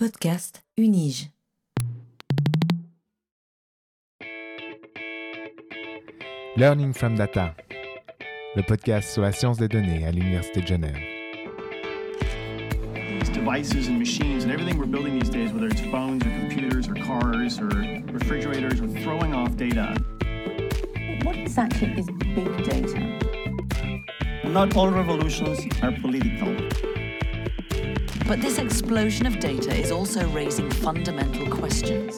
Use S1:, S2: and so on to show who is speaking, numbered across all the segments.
S1: Podcast Unige.
S2: Learning from Data, le podcast sur la science des données à l'Université de Genève.
S3: These devices and machines and everything we're building these days, whether it's phones or computers or cars or refrigerators, are throwing off data.
S4: What exactly is big data?
S5: Not all revolutions are political.
S6: But this explosion of data is also raising fundamental questions.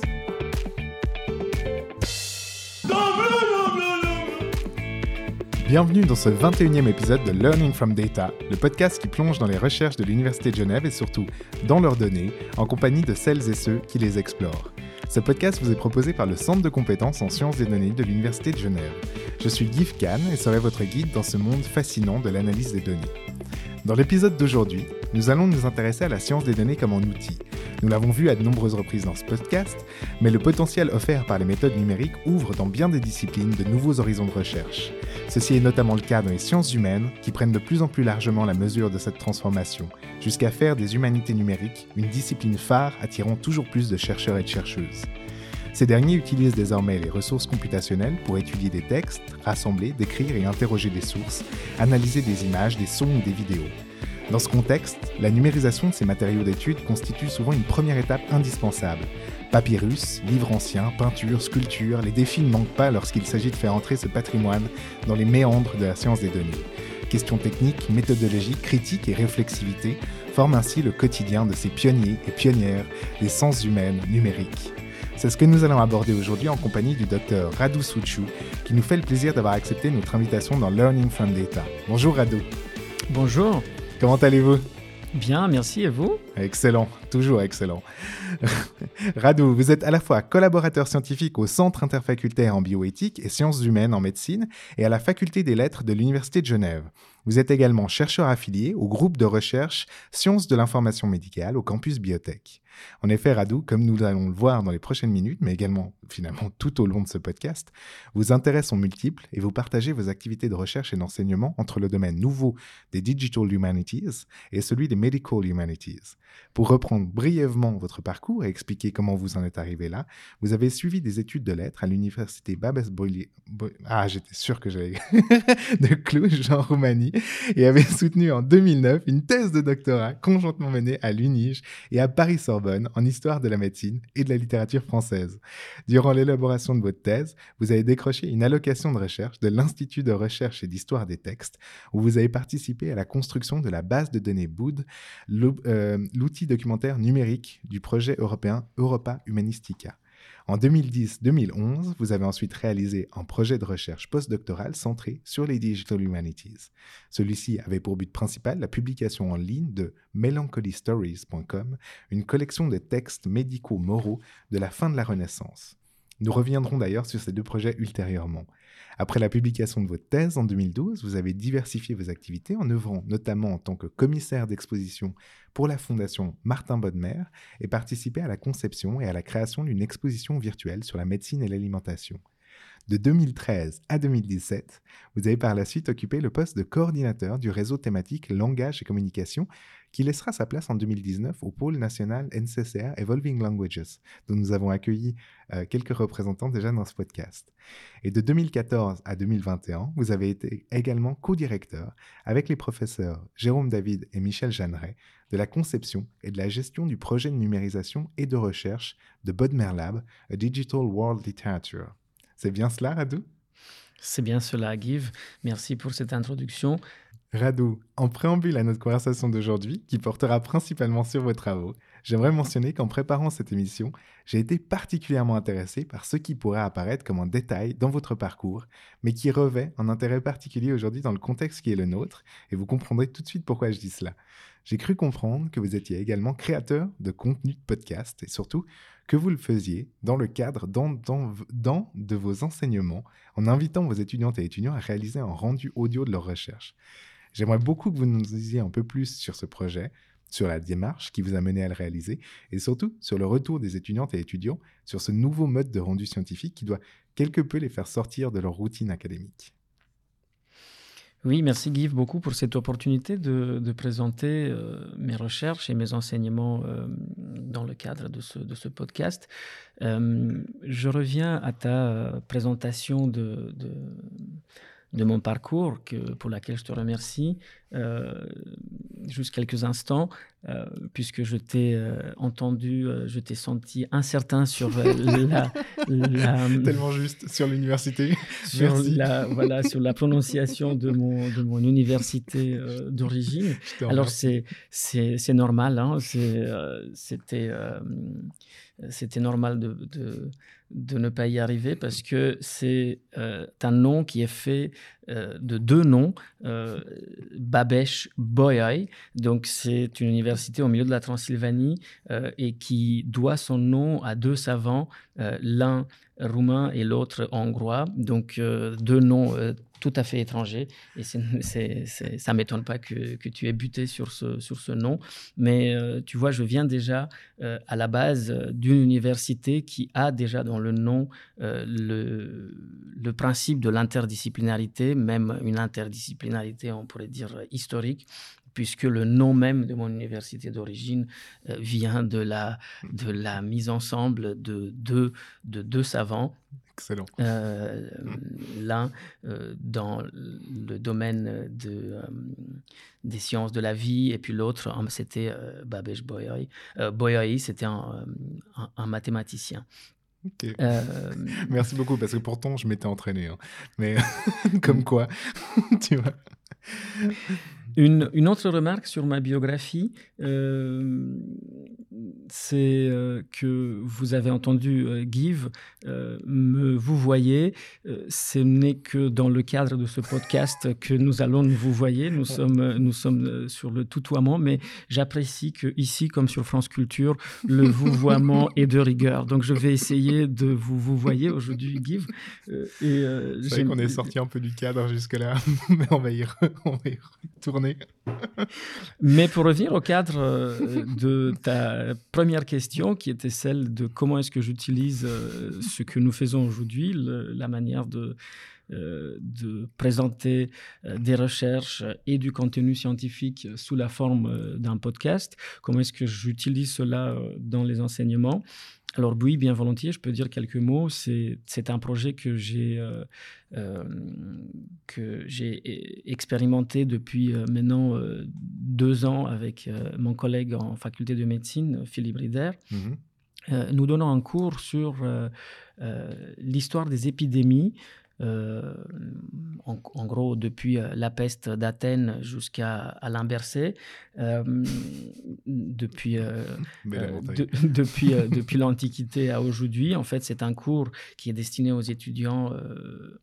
S2: Bienvenue dans ce 21e épisode de Learning from Data, le podcast qui plonge dans les recherches de l'Université de Genève et surtout dans leurs données, en compagnie de celles et ceux qui les explorent. Ce podcast vous est proposé par le Centre de compétences en sciences des données de l'Université de Genève. Je suis Guy Kahn et serai votre guide dans ce monde fascinant de l'analyse des données. Dans l'épisode d'aujourd'hui, nous allons nous intéresser à la science des données comme un outil. Nous l'avons vu à de nombreuses reprises dans ce podcast, mais le potentiel offert par les méthodes numériques ouvre dans bien des disciplines de nouveaux horizons de recherche. Ceci est notamment le cas dans les sciences humaines, qui prennent de plus en plus largement la mesure de cette transformation, jusqu'à faire des humanités numériques une discipline phare attirant toujours plus de chercheurs et de chercheuses. Ces derniers utilisent désormais les ressources computationnelles pour étudier des textes, rassembler, décrire et interroger des sources, analyser des images, des sons ou des vidéos. Dans ce contexte, la numérisation de ces matériaux d'étude constitue souvent une première étape indispensable. Papyrus, livres anciens, peintures, sculptures, les défis ne manquent pas lorsqu'il s'agit de faire entrer ce patrimoine dans les méandres de la science des données. Questions techniques, méthodologiques, critiques et réflexivité forment ainsi le quotidien de ces pionniers et pionnières des sciences humaines numériques. C'est ce que nous allons aborder aujourd'hui en compagnie du docteur Radu Souchou, qui nous fait le plaisir d'avoir accepté notre invitation dans Learning from Data. Bonjour Radu.
S7: Bonjour.
S2: Comment allez-vous?
S7: Bien, merci. Et vous?
S2: Excellent, toujours excellent. Radu, vous êtes à la fois collaborateur scientifique au Centre interfacultaire en bioéthique et sciences humaines en médecine et à la Faculté des lettres de l'Université de Genève. Vous êtes également chercheur affilié au groupe de recherche Sciences de l'information médicale au campus Biotech. En effet, Radu, comme nous allons le voir dans les prochaines minutes, mais également finalement tout au long de ce podcast, vos intérêts sont multiples et vous partagez vos activités de recherche et d'enseignement entre le domaine nouveau des Digital Humanities et celui des Medical Humanities. Pour reprendre brièvement votre parcours et expliquer comment vous en êtes arrivé là, vous avez suivi des études de lettres à l'université Babes Bolyai... Ah, j'étais sûr que j'allais... de Cluj, en Roumanie, et avez soutenu en 2009 une thèse de doctorat conjointement menée à l'UNIGE et à Paris-Sorbonne en histoire de la médecine et de la littérature française. Durant l'élaboration de votre thèse, vous avez décroché une allocation de recherche de l'Institut de recherche et d'histoire des textes, où vous avez participé à la construction de la base de données BOOD, l'outil documentaire numérique du projet européen Europa Humanistica. En 2010-2011, vous avez ensuite réalisé un projet de recherche postdoctoral centré sur les Digital Humanities. Celui-ci avait pour but principal la publication en ligne de melancholystories.com, une collection de textes médicaux moraux de la fin de la Renaissance. Nous reviendrons d'ailleurs sur ces deux projets ultérieurement. Après la publication de votre thèse en 2012, vous avez diversifié vos activités en œuvrant notamment en tant que commissaire d'exposition pour la Fondation Martin Bodmer et participé à la conception et à la création d'une exposition virtuelle sur la médecine et l'alimentation. De 2013 à 2017, vous avez par la suite occupé le poste de coordinateur du réseau thématique Langage et Communication qui laissera sa place en 2019 au pôle national NCCR Evolving Languages, dont nous avons accueilli euh, quelques représentants déjà dans ce podcast. Et de 2014 à 2021, vous avez été également co-directeur avec les professeurs Jérôme David et Michel Jeanneret de la conception et de la gestion du projet de numérisation et de recherche de Bodmer Lab, A Digital World Literature. C'est bien cela, Radou
S7: C'est bien cela, Give. Merci pour cette introduction.
S2: Radou, en préambule à notre conversation d'aujourd'hui, qui portera principalement sur vos travaux, j'aimerais mentionner qu'en préparant cette émission, j'ai été particulièrement intéressé par ce qui pourrait apparaître comme un détail dans votre parcours, mais qui revêt un intérêt particulier aujourd'hui dans le contexte qui est le nôtre, et vous comprendrez tout de suite pourquoi je dis cela. J'ai cru comprendre que vous étiez également créateur de contenu de podcast, et surtout que vous le faisiez dans le cadre de vos enseignements, en invitant vos étudiantes et étudiants à réaliser un rendu audio de leurs recherches. J'aimerais beaucoup que vous nous disiez un peu plus sur ce projet, sur la démarche qui vous a mené à le réaliser, et surtout sur le retour des étudiantes et étudiants sur ce nouveau mode de rendu scientifique qui doit quelque peu les faire sortir de leur routine académique.
S7: Oui, merci Guy beaucoup pour cette opportunité de, présenter euh, mes recherches et mes enseignements euh, dans le cadre de ce, podcast. je reviens à ta présentation de, de mon parcours, que, pour laquelle je te remercie, euh, juste quelques instants, euh, puisque je t'ai euh, entendu, je t'ai senti incertain sur la,
S2: Tellement juste, sur l'université.
S7: Sur la, voilà, sur la prononciation de mon, de mon université d'origine. Alors, c'est, c'est, c'est normal, hein, c'était, c'était normal de, de de ne pas y arriver parce que c'est euh, un nom qui est fait euh, de deux noms, euh, Babesh Bolyai. Donc c'est une université au milieu de la Transylvanie et qui doit son nom à deux savants, l'un roumain et l'autre hongrois. Donc deux noms tout à fait étranger. Et ça ne m'étonne pas que, tu aies buté sur ce, sur ce nom. Mais euh, tu vois, je viens déjà euh, à la base euh, d'une université qui a déjà dans le nom le, le principe de l'interdisciplinarité, même une interdisciplinarité, on pourrait dire, historique puisque le nom même de mon université d'origine vient de la, de la mise ensemble de deux, de deux savants
S2: Excellent.
S7: Euh, l'un euh, dans le domaine de, euh, des sciences de la vie, et puis l'autre, c'était Babesh Boyai. Boyai, c'était un, un, mathématicien.
S2: Merci beaucoup, parce que pourtant, je m'étais entraîné. Hein. Mais comme quoi, tu vois.
S7: Une, une, autre remarque sur ma biographie, c'est euh, que vous avez entendu euh, Give euh, me vous voyez. ce n'est que dans le cadre de ce podcast que nous allons nous vous voyez. Nous sommes, nous sommes sur le tutoiement, mais j'apprécie que ici, comme sur France Culture, le vouvoiement est de rigueur. Donc, je vais essayer de vous vous voyez aujourd'hui, Give.
S2: et c'est vrai qu'on est sorti un peu du cadre jusque-là, mais on va y, on va y retourner.
S7: mais pour revenir au cadre de ta première question qui était celle de comment est-ce que j'utilise euh, ce que nous faisons aujourd'hui, la manière de, euh, de présenter euh, des recherches et du contenu scientifique sous la forme d'un podcast, comment est-ce que j'utilise cela dans les enseignements? Alors oui, bien volontiers, je peux dire quelques mots. C'est un projet que j'ai euh, euh, que j'ai expérimenté depuis euh, maintenant deux ans avec mon collègue en faculté de médecine, Philippe Rider. Mhm. nous donnons un cours sur l'histoire des épidémies euh, en, gros depuis euh, la peste d'Athènes jusqu'à Alain Berset, euh, depuis, depuis, depuis l'Antiquité à aujourd'hui. En fait, c'est un cours qui est destiné aux étudiants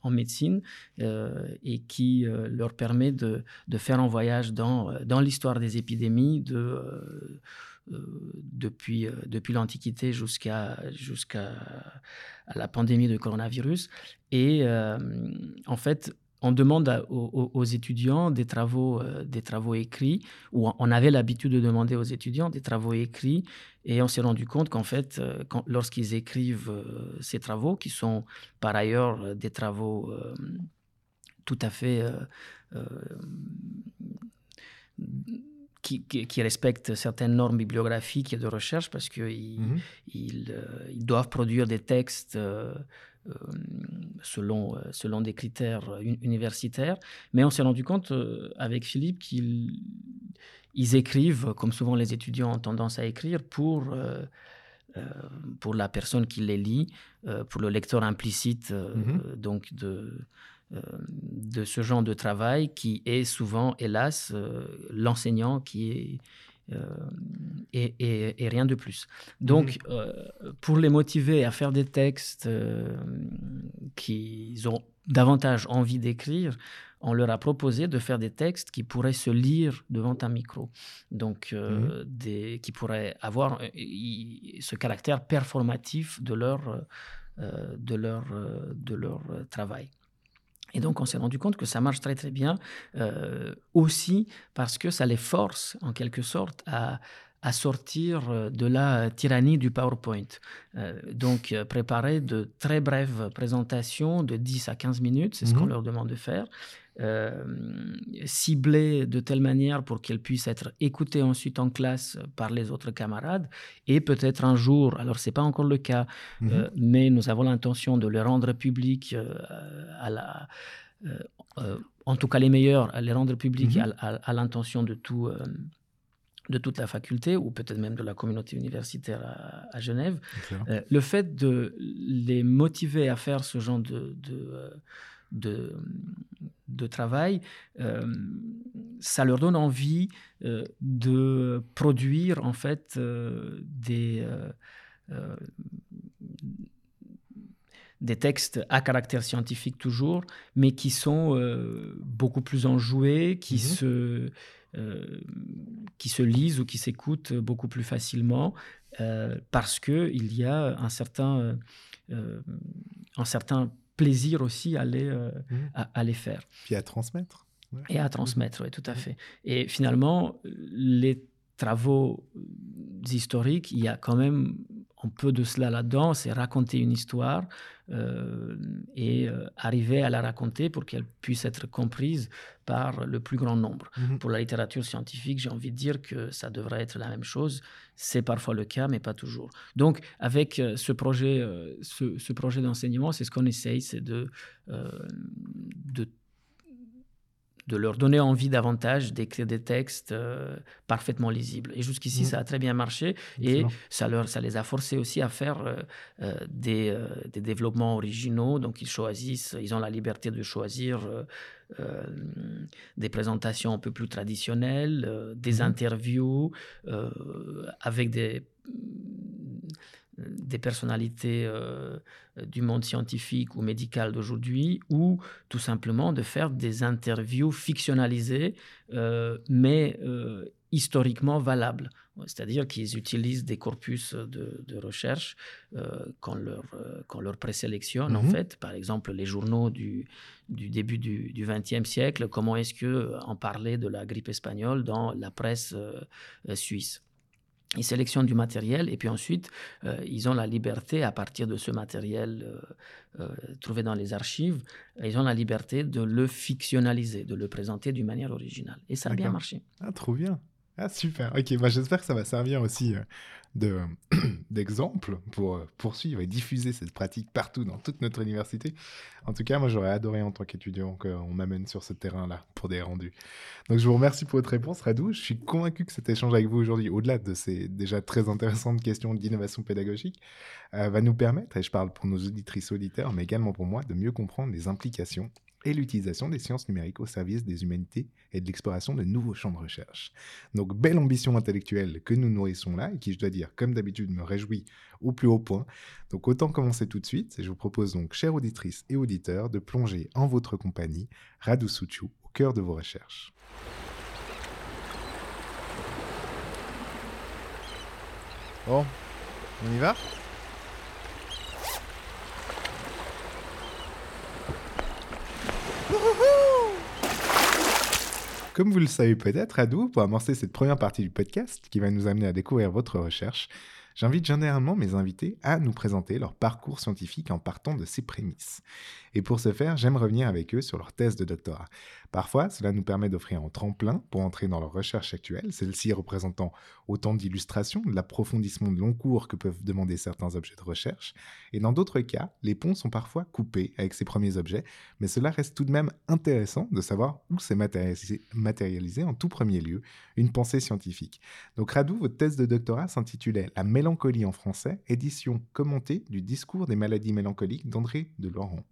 S7: en médecine et qui leur permet de, de, faire un voyage dans, dans l'histoire des épidémies, de depuis, depuis l'Antiquité jusqu'à jusqu'à la pandémie de coronavirus. Et euh, en fait, on demande aux, étudiants des travaux, euh, des travaux écrits, ou on avait l'habitude de demander aux étudiants des travaux écrits, et on s'est rendu compte qu'en fait, euh, lorsqu'ils écrivent ces travaux, qui sont par ailleurs des travaux tout à fait qui, qui, respectent certaines normes bibliographiques et de recherche parce qu'ils mhm. ils, doivent produire des textes euh, selon, euh, selon des critères universitaires. Mais on s'est rendu compte euh, avec Philippe qu'ils ils écrivent, comme souvent les étudiants ont tendance à écrire, pour, pour la personne qui les lit, pour le lecteur implicite mm-hmm. donc de, de ce genre de travail qui est souvent, hélas, l'enseignant qui est euh, et, rien de plus. Donc, mhm. euh, pour les motiver à faire des textes euh, qu'ils ont davantage envie d'écrire, on leur a proposé de faire des textes qui pourraient se lire devant un micro, donc mhm. des, qui pourraient avoir ce caractère performatif de leur, de leur, de leur travail. Et donc, on s'est rendu compte que ça marche très très bien, euh, aussi parce que ça les force, en quelque sorte, à, à sortir de la tyrannie du PowerPoint. donc, préparer de très brèves présentations de 10 à 15 minutes, c'est ce qu'on
S2: Mhm.
S7: leur demande de faire. Euh, ciblées de telle manière pour qu'elles puissent être écoutées ensuite en classe par les autres camarades et peut-être un jour, alors c'est pas encore le cas,
S2: Mhm.
S7: euh, mais nous avons l'intention de les rendre publics euh, à la, euh, euh, en tout cas les meilleurs, à les rendre publics
S2: Mhm.
S7: à, à- à l'intention de tout. de toute la faculté ou peut-être même de la communauté universitaire à, à Genève, euh, le fait de les motiver à faire ce genre de, de, de, de travail, euh, ça leur donne envie euh, de produire en fait euh, des, des textes à caractère scientifique toujours, mais qui sont beaucoup plus enjoués, qui,
S2: Mhm.
S7: se, qui se lisent ou qui s'écoutent beaucoup plus facilement, parce qu'il y a un certain, un certain plaisir aussi à les, euh,
S2: Mhm.
S7: à, à les faire
S2: Puis à transmettre. Ouais.
S7: et à transmettre, oui, tout à fait. Et finalement, les travaux historiques, il y a quand même un peu de cela là-dedans, c'est raconter une histoire euh, et euh, arriver à la raconter pour qu'elle puisse être comprise par le plus grand nombre.
S2: Mhm.
S7: Pour la littérature scientifique, j'ai envie de dire que ça devrait être la même chose. C'est parfois le cas, mais pas toujours. Donc, avec euh, ce projet, ce, ce projet d'enseignement, c'est ce qu'on essaye, c'est de, de de leur donner envie davantage d'écrire des textes euh, parfaitement lisibles. Et jusqu'ici,
S2: Mhm.
S7: ça a très bien marché et ça, leur, ça les a forcés aussi à faire euh, euh, des, euh, des développements originaux. Donc, ils choisissent, ils ont la liberté de choisir des présentations un peu plus traditionnelles, des
S2: Mhm.
S7: interviews avec des des personnalités euh, du monde scientifique ou médical d'aujourd'hui, ou tout simplement de faire des interviews fictionnalisées, euh, mais euh, historiquement valables. C'est-à-dire qu'ils utilisent des corpus de, de recherche qu'on leur, qu'on leur présélectionne, en
S2: Mhm.
S7: fait. Par exemple, les journaux du, du début du XXe siècle, comment est-ce qu'on parlait de la grippe espagnole dans la presse suisse ils sélectionnent du matériel et puis ensuite, euh, ils ont la liberté, à partir de ce matériel euh, euh, trouvé dans les archives, ils ont la liberté de le fictionnaliser, de le présenter d'une manière originale. Et ça a bien marché.
S2: Ah, trop bien. Ah, super. Ok, bah, j'espère que ça va servir aussi euh, de, d'exemple pour euh, poursuivre et diffuser cette pratique partout dans toute notre université. En tout cas, moi, j'aurais adoré en tant qu'étudiant qu'on m'amène sur ce terrain-là pour des rendus. Donc, je vous remercie pour votre réponse, Radou. Je suis convaincu que cet échange avec vous aujourd'hui, au-delà de ces déjà très intéressantes questions d'innovation pédagogique, euh, va nous permettre, et je parle pour nos auditrices auditeurs, mais également pour moi, de mieux comprendre les implications et l'utilisation des sciences numériques au service des humanités et de l'exploration de nouveaux champs de recherche. Donc, belle ambition intellectuelle que nous nourrissons là et qui, je dois dire, comme d'habitude, me réjouit au plus haut point. Donc, autant commencer tout de suite. Et je vous propose donc, chères auditrices et auditeurs, de plonger en votre compagnie, Radu Suchu, au cœur de vos recherches. Bon, on y va? Comme vous le savez peut-être, Radou, pour amorcer cette première partie du podcast qui va nous amener à découvrir votre recherche, j'invite généralement mes invités à nous présenter leur parcours scientifique en partant de ces prémices. Et pour ce faire, j'aime revenir avec eux sur leur thèse de doctorat. Parfois, cela nous permet d'offrir un tremplin pour entrer dans leur recherche actuelle, celle-ci représentant autant d'illustrations, de l'approfondissement de long cours que peuvent demander certains objets de recherche. Et dans d'autres cas, les ponts sont parfois coupés avec ces premiers objets, mais cela reste tout de même intéressant de savoir où s'est matérialisé, matérialisé en tout premier lieu une pensée scientifique. Donc Radou, votre thèse de doctorat s'intitulait La mélancolie en français, édition commentée du discours des maladies mélancoliques d'André de Laurent.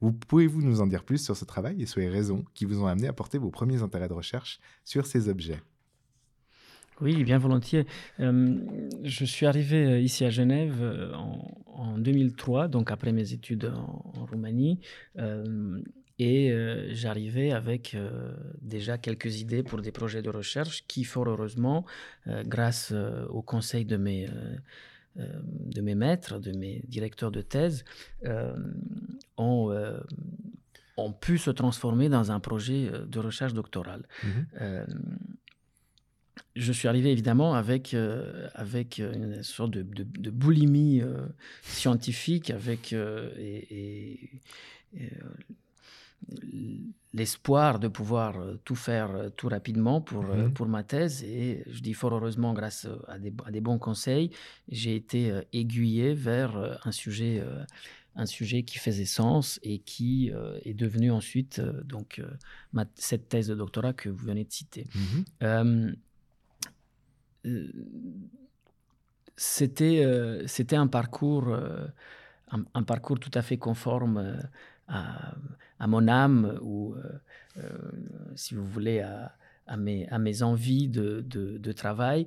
S2: Vous pouvez-vous nous en dire plus sur ce travail et sur les raisons qui vous ont amené à porter vos premiers intérêts de recherche sur ces objets?
S7: Oui, bien volontiers. Euh, je suis arrivé euh, ici à Genève euh, en, en 2003, donc après mes études en, Roumanie. Et euh, j'arrivais avec euh, déjà quelques idées pour des projets de recherche qui, fort heureusement, euh, grâce au conseil de mes, de mes maîtres, de mes directeurs de thèse, ont, ont pu se transformer dans un projet de recherche doctorale. Euh, je suis arrivé évidemment avec, euh, avec une sorte de, de, boulimie euh, scientifique avec, et, l'espoir de pouvoir tout faire tout rapidement pour, mhm. pour ma thèse. Et je dis fort heureusement, grâce à des, à des bons conseils, j'ai été aiguillé vers un sujet un sujet qui faisait sens et qui euh, est devenu ensuite euh, donc euh, cette thèse de doctorat que vous venez de citer. Mhm. c'était c'était un parcours un, parcours tout à fait conforme à, à mon âme ou si vous voulez à, à mes, à mes envies de, de, de travail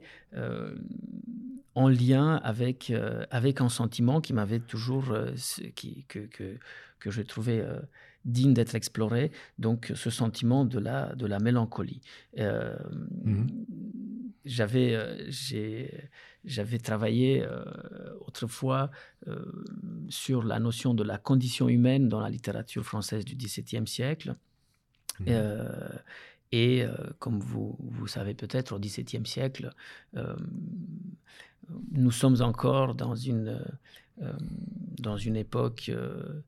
S7: en lien avec, euh, avec un sentiment qui m'avait toujours, euh, qui, que, que, que, je trouvais euh, digne d'être exploré, donc ce sentiment de la, de la mélancolie. Mmh j'avais, j'avais travaillé autrefois sur la notion de la condition humaine dans la littérature française du XVIIe siècle. Mmh et comme vous, vous savez peut-être, au XVIIe siècle, nous sommes encore dans une, euh, dans une époque euh, euh,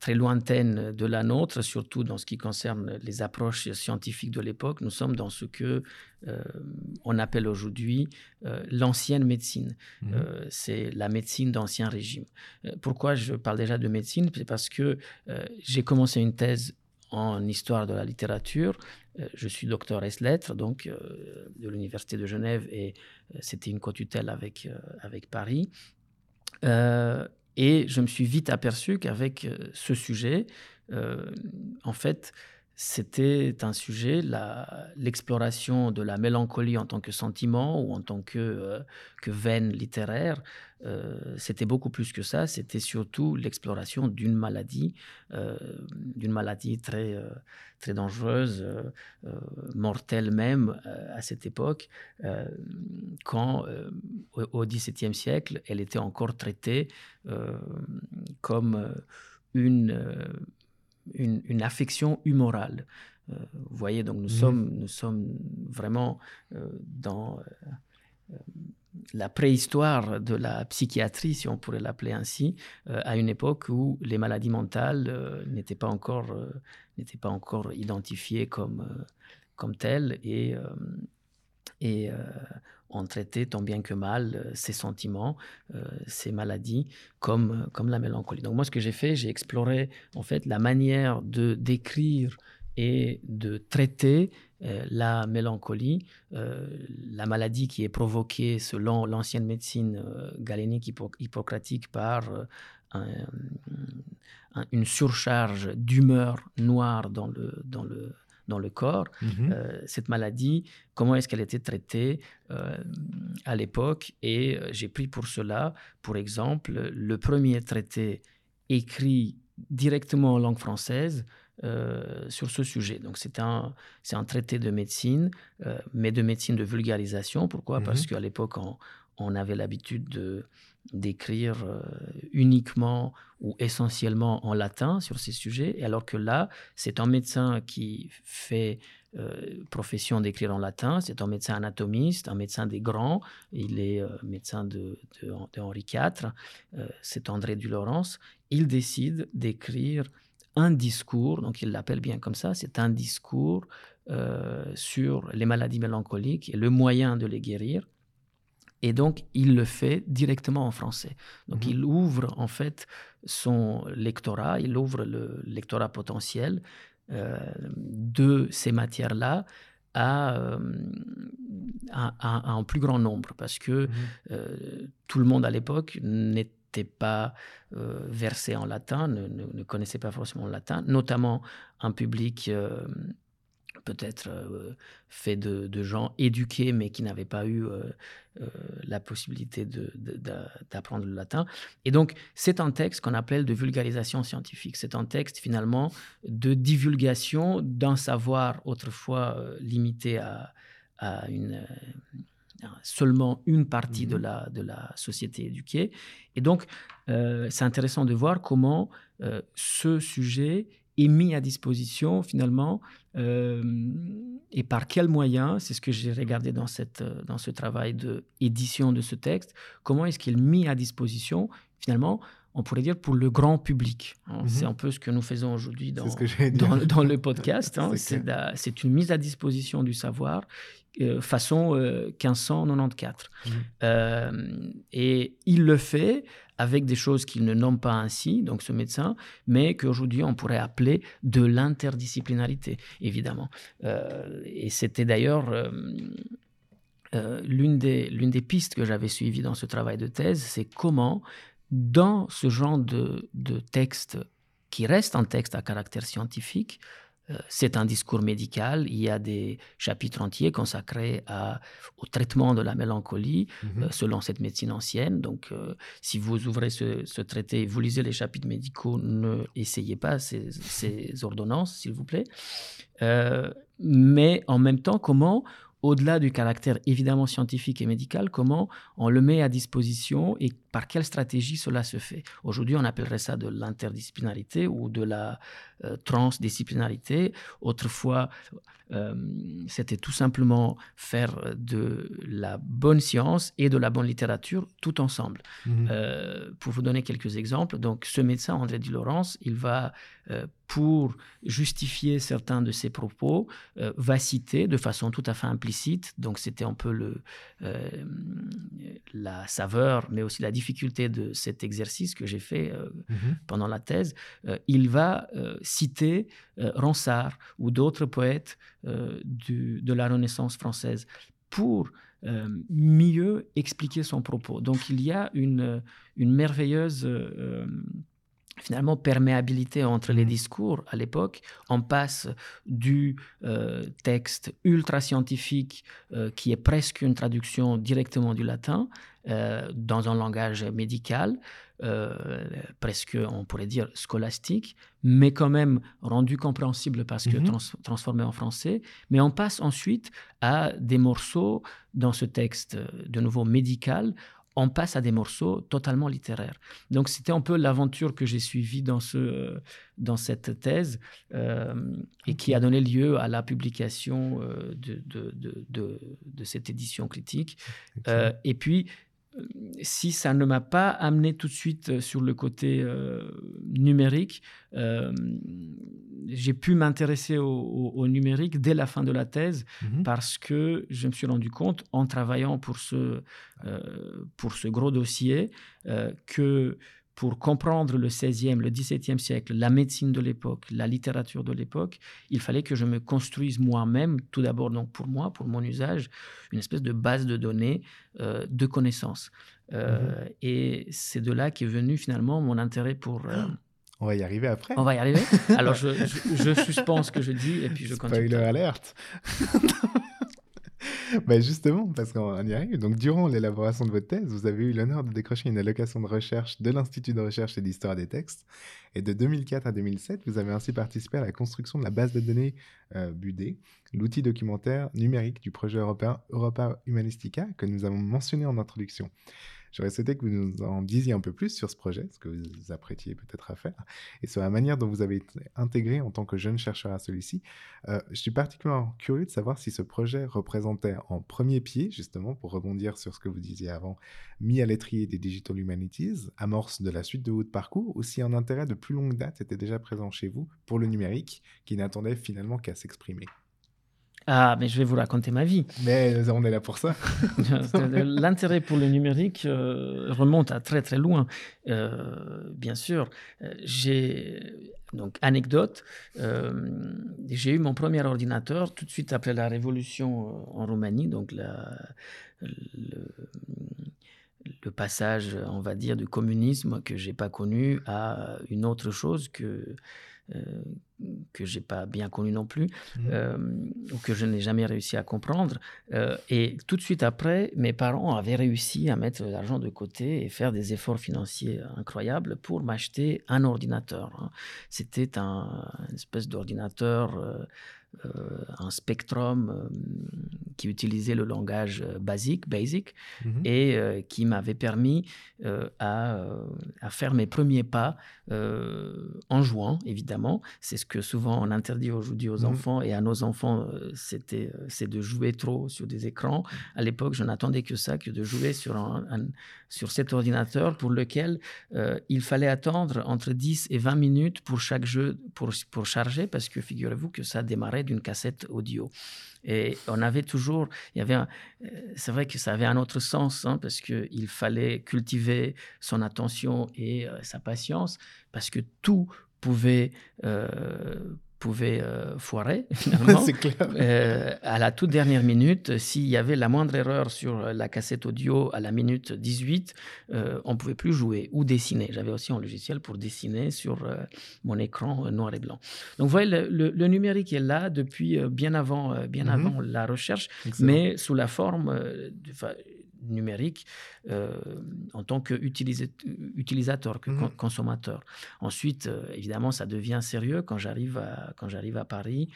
S7: très lointaine de la nôtre, surtout dans ce qui concerne les approches scientifiques de l'époque. Nous sommes dans ce que on appelle aujourd'hui l'ancienne médecine. Mmh. c'est la médecine d'ancien régime. pourquoi je parle déjà de médecine? C'est parce que j'ai commencé une thèse en histoire de la littérature. Euh, je suis docteur S lettres, donc euh, de l'université de Genève, et euh, c'était une co-tutelle avec, avec Paris. Et je me suis vite aperçu qu'avec ce sujet, en fait, c'était un sujet, l'exploration de la mélancolie en tant que sentiment ou en tant que, que veine littéraire, euh, c'était beaucoup plus que ça, c'était surtout l'exploration d'une maladie, euh, d'une maladie très, euh, très dangereuse, mortelle même à cette époque, quand au XVIIe siècle, elle était encore traitée comme une, une, affection humorale. vous voyez, donc nous, mmh. sommes, nous sommes vraiment dans la préhistoire de la psychiatrie, si on pourrait l'appeler ainsi, euh, à une époque où les maladies mentales euh, n'étaient pas encore euh, n'étaient pas encore identifiées comme comme telles et et on traitait tant bien que mal ces sentiments, ces maladies comme comme la mélancolie. Donc moi, ce que j'ai fait, j'ai exploré en fait la manière de décrire et de traiter euh, la mélancolie, euh, la maladie qui est provoquée selon l'ancienne médecine euh, galénique hippocratique par une surcharge d'humeur noire dans le, dans le, dans le corps. Mhm. cette maladie, comment est-ce qu'elle était traitée à l'époque Et j'ai pris pour cela, pour exemple, le premier traité écrit directement en langue française euh, sur ce sujet. Donc c'est un, c'est un traité de médecine, euh, mais de médecine de vulgarisation. Pourquoi? Parce mhm. qu'à l'époque, on, on, avait l'habitude de, d'écrire euh, uniquement ou essentiellement en latin sur ces sujets, et alors que là, c'est un médecin qui fait profession d'écrire en latin, c'est un médecin anatomiste, un médecin des grands, il est médecin de, de, Henri IV, c'est André Dulaurence, il décide d'écrire un discours, donc il l'appelle bien comme ça, c'est un discours euh, sur les maladies mélancoliques et le moyen de les guérir. Et donc, il le fait directement en français. Donc, mhm. il ouvre en fait son lectorat, il ouvre le lectorat potentiel euh, de ces matières-là à, euh, un plus grand nombre, parce que mhm. tout le monde à l'époque n'est n'étaient pas euh, versés en latin, ne, ne, connaissaient pas forcément le latin, notamment un public euh, peut-être euh, fait de, gens éduqués mais qui n'avaient pas eu la possibilité d'apprendre le latin. Et donc, c'est un texte qu'on appelle de vulgarisation scientifique. C'est un texte finalement de divulgation d'un savoir autrefois limité à, à une seulement une partie de, mmh la, de la société éduquée. Et donc, euh, c'est intéressant de voir comment euh, ce sujet est mis à disposition finalement euh, et par quels moyens, c'est ce que j'ai regardé dans, cette, dans ce travail d'édition de ce texte, comment est-ce qu'il est mis à disposition finalement on pourrait dire pour le grand public. Hein. C'est un peu ce que nous faisons aujourd'hui dans, dans, dans, le podcast. Hein. C'est une mise à disposition du savoir euh, façon 1594. Euh, mhm. euh, et il le fait avec des choses qu'il ne nomme pas ainsi, donc ce médecin, mais qu'aujourd'hui on pourrait appeler de l'interdisciplinarité, évidemment. et c'était d'ailleurs l'une des, des pistes que j'avais suivies dans ce travail de thèse, c'est comment, dans ce genre de, de texte qui reste un texte à caractère scientifique, euh, c'est un discours médical. Il y a des chapitres entiers consacrés au traitement de la mélancolie mhm. euh, selon cette médecine ancienne. Donc, euh, si vous ouvrez ce, traité, vous lisez les chapitres médicaux, ne essayez pas ces, ces ordonnances, s'il vous plaît. mais en même temps, comment au-delà du caractère évidemment scientifique et médical, comment on le met à disposition et par quelle stratégie cela se fait. Aujourd'hui, on appellerait ça de l'interdisciplinarité ou de la euh, transdisciplinarité. Autrefois, euh, c'était tout simplement faire de la bonne science et de la bonne littérature tout ensemble. Mhm. Euh, pour vous donner quelques exemples, donc ce médecin, André Di Laurence, il va, pour justifier certains de ses propos, va citer de façon tout à fait implicite, donc c'était un peu le, la saveur, mais aussi la difficulté de cet exercice que j'ai fait mhm. pendant la thèse, il va citer euh, Ronsard ou d'autres poètes euh, de la Renaissance française pour euh, mieux expliquer son propos. Donc il y a une, une merveilleuse finalement perméabilité entre les mmh. discours à l'époque. On passe du texte ultra scientifique qui est presque une traduction directement du latin dans un langage médical euh, presque, on pourrait dire, scolastique, mais quand même rendu compréhensible parce que mhm. transformé en français. Mais on passe ensuite à des morceaux dans ce texte, de nouveau médical, on passe à des morceaux totalement littéraires. Donc c'était un peu l'aventure que j'ai suivie dans, ce, dans cette thèse euh, et qui a donné lieu à la publication euh, de, de, de, cette édition critique. et puis si ça ne m'a pas amené tout de suite euh, sur le côté euh, numérique, euh, j'ai pu m'intéresser au, numérique dès la fin de la thèse mhm. parce que je me suis rendu compte en travaillant pour ce, pour ce gros dossier que pour comprendre le 16e, le 17e siècle, la médecine de l'époque, la littérature de l'époque, il fallait que je me construise moi-même, tout d'abord donc pour moi, pour mon usage, une espèce de base de données euh, de connaissances. Euh, mhm. Et c'est de là qu'est venu finalement mon intérêt pour... Euh,
S2: on va y arriver après.
S7: On va y arriver? Alors je, je, suspends ce que je dis et puis je continue.
S2: Spoiler alerte. bah justement, parce qu'on y arrive. Donc, durant l'élaboration de votre thèse, vous avez eu l'honneur de décrocher une allocation de recherche de l'Institut de recherche et d'histoire des textes. Et de 2004 à 2007, vous avez ainsi participé à la construction de la base de données euh, BUDE, l'outil documentaire numérique du projet européen Europa Humanistica que nous avons mentionné en introduction. J'aurais souhaité que vous nous en disiez un peu plus sur ce projet, ce que vous apprêtiez peut-être à faire, et sur la manière dont vous avez été intégré en tant que jeune chercheur à celui-ci. Euh, je suis particulièrement curieux de savoir si ce projet représentait en premier pied, justement, pour rebondir sur ce que vous disiez avant, mis à l'étrier des Digital Humanities, amorce de la suite de votre parcours, ou si un intérêt de plus longue date était déjà présent chez vous pour le numérique, qui n'attendait finalement qu'à s'exprimer.
S7: Ah, mais je vais vous raconter ma vie.
S2: Mais on est là pour ça.
S7: L'intérêt pour le numérique euh, remonte à très très loin. Euh, bien sûr, euh, j'ai donc anecdote. j'ai eu mon premier ordinateur tout de suite après la révolution en Roumanie, donc la, le, le, passage, on va dire, du communisme que j'ai pas connu à une autre chose que euh, que j'ai pas bien connu non plus, mmh. euh, ou que je n'ai jamais réussi à comprendre. Euh, et tout de suite après, mes parents avaient réussi à mettre l'argent de côté et faire des efforts financiers incroyables pour m'acheter un ordinateur. Hein. C'était un une espèce d'ordinateur un spectrum qui utilisait le langage basique, basic,
S2: Mhm.
S7: et qui m'avait permis à, à, faire mes premiers pas en jouant, évidemment. C'est ce que souvent on interdit aujourd'hui aux
S2: Mhm.
S7: enfants et à nos enfants, c'était c'est de jouer trop sur des écrans. À l'époque, je n'attendais que ça, que de jouer sur, un, un, sur cet ordinateur pour lequel euh, il fallait attendre entre 10 et 20 minutes pour chaque jeu pour, pour charger, parce que figurez-vous que ça démarrait d'une cassette audio. Et on avait toujours, il y avait, euh, c'est vrai que ça avait un autre sens, hein, parce qu'il fallait cultiver son attention et euh, sa patience, parce que tout pouvait pouvait euh, foirer finalement.
S2: C'est clair.
S7: Euh, à la toute dernière minute, s'il y avait la moindre erreur sur la cassette audio à la minute 18, euh, on ne pouvait plus jouer ou dessiner. J'avais aussi un logiciel pour dessiner sur mon écran noir et blanc. Donc vous voyez, le, le, le numérique est là depuis bien avant, bien
S2: Mhm.
S7: avant la recherche,
S2: Excellent.
S7: mais sous la forme numérique euh, en tant qu'utilisateur, que con- consommateur. Ensuite, euh, évidemment, ça devient sérieux quand j'arrive à, quand j'arrive à Paris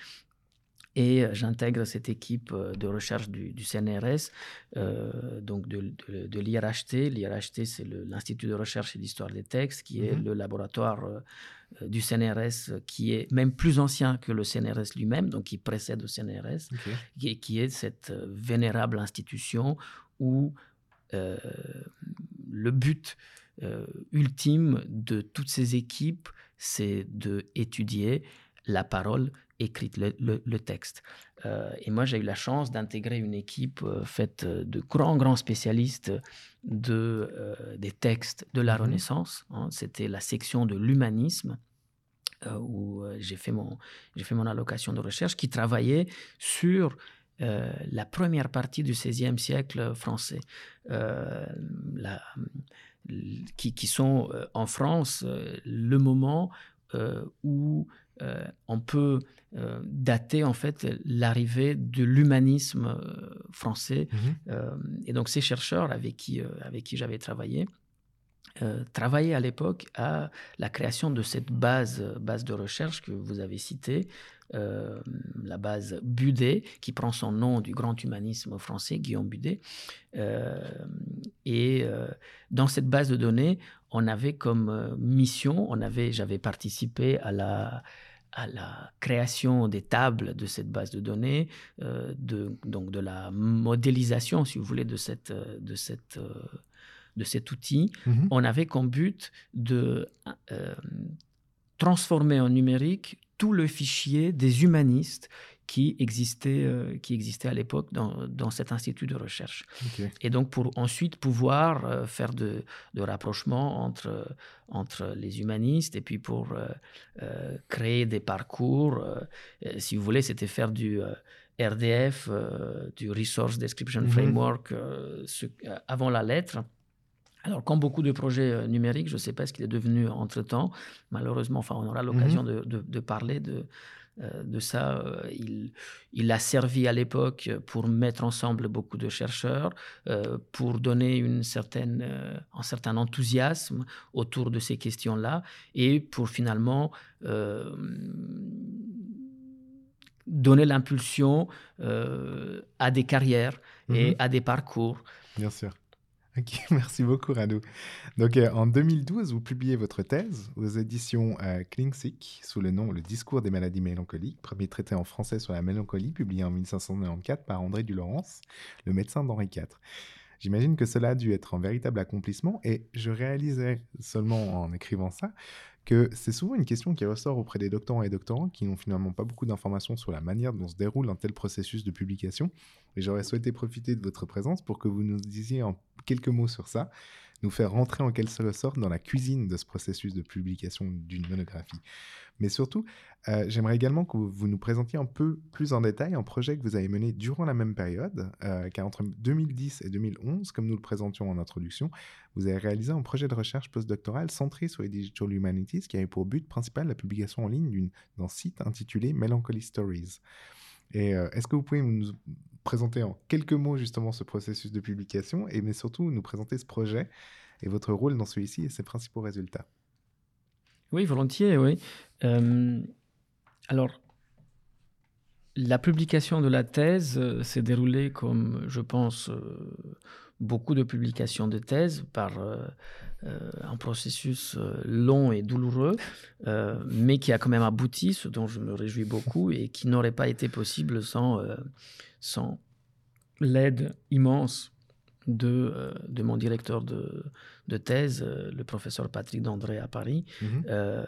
S7: et euh, j'intègre cette équipe de recherche du, du CNRS, euh, donc de, de, de l'IRHT. L'IRHT, c'est l'Institut de recherche et d'histoire des textes, qui est
S2: Mhm.
S7: le laboratoire du CNRS, qui est même plus ancien que le CNRS lui-même, donc qui précède le CNRS
S2: Ok.
S7: qui, est cette vénérable institution où euh, le but euh, ultime de toutes ces équipes, c'est d'étudier la parole écrite, le, le- le texte. Euh, et moi, j'ai eu la chance d'intégrer une équipe faite de grands, grands spécialistes de, des textes de la
S2: Mhm.
S7: Renaissance. hein. C'était la section de l'humanisme où j'ai fait, mon, fait mon allocation de recherche qui travaillait sur euh, la première partie du XVIe siècle français, euh, la- qui, qui sont euh, en France le moment où on peut dater en fait l'arrivée de l'humanisme français.
S2: Mhm.
S7: Euh, et donc ces chercheurs avec qui, avec qui j'avais travaillé euh, travaillaient à l'époque à la création de cette base, base de recherche que vous avez citée, euh, la base Budet, qui prend son nom du grand humanisme français, Guillaume Budet. Euh, et euh, dans cette base de données, on avait comme mission, on avait, j'avais participé à la, à la création des tables de cette base de données, euh, de, donc de la modélisation, si vous voulez, de, cette, de, cette, de cet outil.
S2: Mhm.
S7: On avait comme but de euh, transformer en numérique tout le fichier des humanistes qui existaient, euh, qui à l'époque dans, dans cet institut de recherche. Et donc pour ensuite pouvoir euh, faire de, de rapprochements entre, entre les humanistes et puis pour euh, euh, créer des parcours. euh, euh, si vous voulez, c'était faire du euh, RDF, euh, du Resource Description
S2: Mhm.
S7: Framework, euh, ce- euh, avant la lettre. Alors, comme beaucoup de projets euh, numériques, je ne sais pas ce qu'il est devenu entre-temps. Malheureusement, enfin, on aura l'occasion de, de- de parler de, euh, de ça. Euh, Il, il a servi à l'époque pour mettre ensemble beaucoup de chercheurs, euh, pour donner une certaine, un certain enthousiasme autour de ces questions-là et pour finalement donner l'impulsion à des carrières et
S2: Mhm.
S7: à des parcours.
S2: Bien sûr. Ok, merci beaucoup Radu. Donc euh, en 2012, vous publiez votre thèse aux éditions euh, sous le nom Le discours des maladies mélancoliques, premier traité en français sur la mélancolie, publié en 1594 par André Dulaurence, le médecin d'Henri IV. J'imagine que cela a dû être un véritable accomplissement et je réalisais seulement en écrivant ça que c'est souvent une question qui ressort auprès des doctorants et doctorants qui n'ont finalement pas beaucoup d'informations sur la manière dont se déroule un tel processus de publication. Et j'aurais souhaité profiter de votre présence pour que vous nous disiez en quelques mots sur ça, nous faire rentrer en quelque sorte dans la cuisine de ce processus de publication d'une monographie. Mais surtout, euh, j'aimerais également que vous, nous présentiez un peu plus en détail un projet que vous avez mené durant la même période, euh, car entre 2010 et 2011, comme nous le présentions en introduction, vous avez réalisé un projet de recherche postdoctoral centré sur les Digital Humanities qui avait pour but principal la publication en ligne d'un site intitulé Melancholy Stories. Et euh, est-ce que vous pouvez nous présenter en quelques mots justement ce processus de publication et mais surtout nous présenter ce projet et votre rôle dans celui-ci et ses principaux résultats?
S7: Oui, volontiers, oui. Euh, alors, la publication de la thèse euh, s'est déroulée comme, je pense, euh, beaucoup de publications de thèse par un processus long et douloureux, mais qui a quand même abouti, ce dont je me réjouis beaucoup, et qui n'aurait pas été possible sans, sans l'aide immense de, de mon directeur de, de thèse, euh, le professeur Patrick Dandré à Paris,
S2: Mhm.
S7: euh,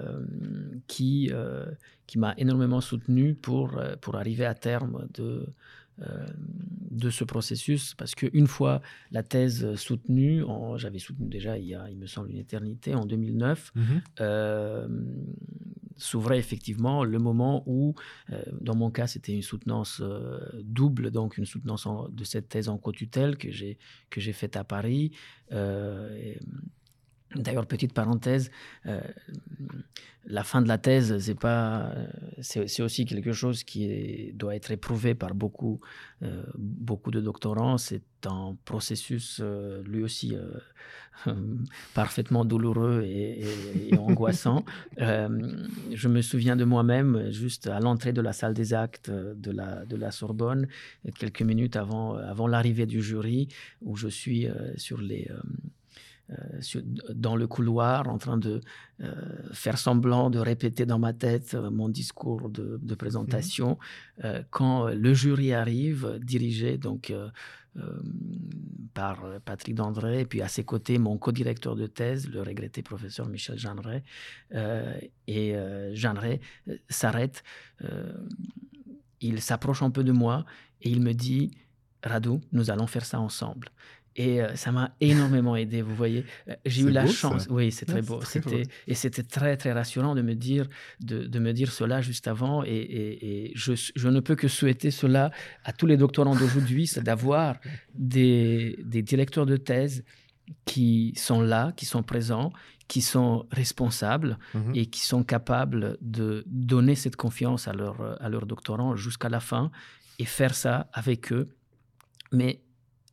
S7: qui, euh, qui m'a énormément soutenu pour, euh, pour arriver à terme de, euh, de ce processus. Parce qu'une fois la thèse soutenue, en- j'avais soutenu déjà il y a, il me semble, une éternité, en 2009,
S2: Mhm.
S7: euh, s'ouvrait effectivement le moment où, euh, dans mon cas, c'était une soutenance euh, double, donc une soutenance en- de cette thèse en co-tutelle que j'ai faite à Paris. Euh, D'ailleurs, petite parenthèse, euh, la fin de la thèse, c'est pas, c'est aussi quelque chose qui est- doit être éprouvé par beaucoup, euh, beaucoup de doctorants. C'est un processus, euh, lui aussi, parfaitement douloureux et, et- et angoissant. Je me souviens de moi-même, juste à l'entrée de la salle des actes de la, de la Sorbonne, quelques minutes avant, avant l'arrivée du jury, où je suis sur les, sur- dans le couloir en train de euh, faire semblant de répéter dans ma tête euh, mon discours de, de présentation. Euh, quand le jury arrive, dirigé donc euh, euh, par Patrick Dandré, et puis à ses côtés mon co-directeur de thèse, le regretté professeur Michel Jeanneret, euh, et euh, Jeanneret euh, s'arrête, euh, il s'approche un peu de moi et il me dit Radou, nous allons faire ça ensemble. Et euh, ça m'a énormément aidé, vous voyez. Euh, J'ai eu la
S2: beau, ça.
S7: chance, oui, c'est très beau. C'était et c'était très très rassurant de me dire de, de me dire cela juste avant. Et, et- et je, je ne peux que souhaiter cela à tous les doctorants d'aujourd'hui, c'est d'avoir des, des directeurs de thèse qui sont là, qui sont présents, qui sont responsables
S2: Mhm.
S7: et qui sont capables de donner cette confiance à leurs à leurs doctorants jusqu'à la fin et faire ça avec eux. Mais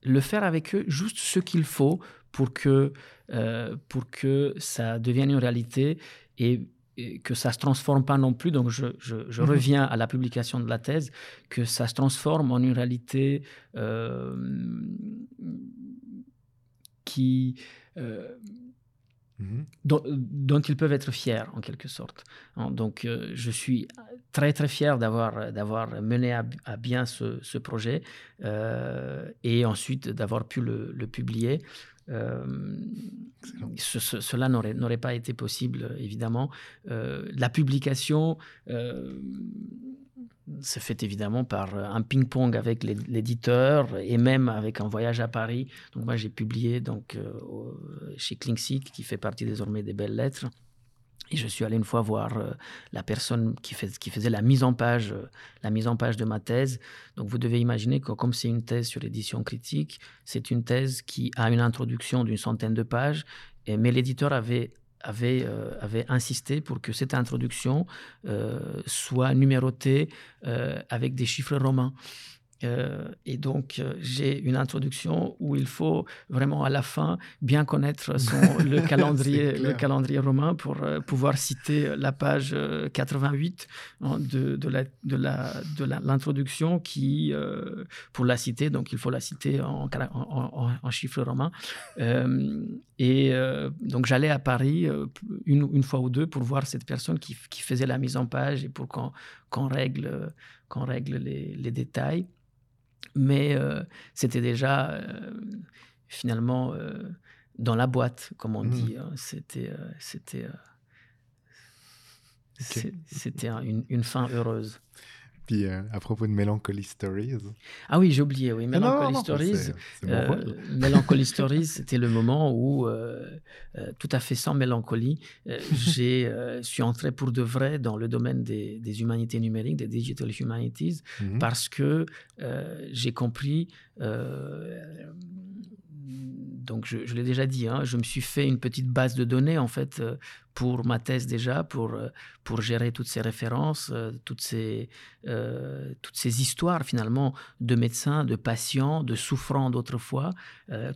S7: le faire avec eux juste ce qu'il faut pour que, euh, pour que ça devienne une réalité et, et que ça ne se transforme pas non plus. Donc, je, je- je
S2: Mhm.
S7: reviens à la publication de la thèse, que ça se transforme en une réalité euh, qui... euh. Dont, dont ils peuvent être fiers en quelque sorte. Hein, Donc euh, je suis très très fier d'avoir d'avoir mené à, à bien ce, ce projet euh, et ensuite d'avoir pu le, le publier. Euh, ce- ce- cela n'aurait n'aurait pas été possible évidemment. La publication se fait évidemment par un ping-pong avec l'é- l'éditeur et même avec un voyage à Paris. Donc moi j'ai publié donc euh, chez Klingsik qui fait partie désormais des belles lettres. Et je suis allé une fois voir euh, la personne qui, faisait la mise en page, euh, la mise en page de ma thèse. Donc vous devez imaginer que comme c'est une thèse sur édition critique, c'est une thèse qui a une introduction d'une centaine de pages, et- mais l'éditeur avait avait, euh, avait insisté pour que cette introduction euh, soit numérotée euh, avec des chiffres romains. Euh, et donc, euh, j'ai une introduction où il faut vraiment à la fin bien connaître son, le, calendrier, le romain pour euh, pouvoir citer la page euh, 88 hein, de, de la- de la- de la- l'introduction qui, pour la citer, donc il faut la citer en, en, en- en chiffres romains. Et donc, j'allais à Paris une, une fois ou deux pour voir cette personne qui, qui faisait la mise en page et pour qu'on règle, qu'on règle les, les détails. Mais euh, c'était déjà euh, finalement euh, dans la boîte, comme on
S2: Mhm.
S7: dit. hein. C'était, c'était, c'est- c'était un- une, une fin heureuse.
S2: Puis euh, à propos de Melancholy Stories.
S7: Ah oui, j'ai oublié, oui.
S2: Ah non, non,
S7: Melancholy Stories. Euh. Melancholy Stories, c'était le moment où, euh, tout à fait sans mélancolie, j'ai euh, suis entré pour de vrai dans le domaine des, des humanités numériques, des digital humanities,
S2: Mhm.
S7: parce que j'ai compris donc je, l'ai déjà dit, hein, je me suis fait une petite base de données en fait euh, pour ma thèse déjà, pour, euh, pour gérer toutes ces références, toutes, ces, toutes ces histoires finalement de médecins, de patients, de souffrants d'autrefois,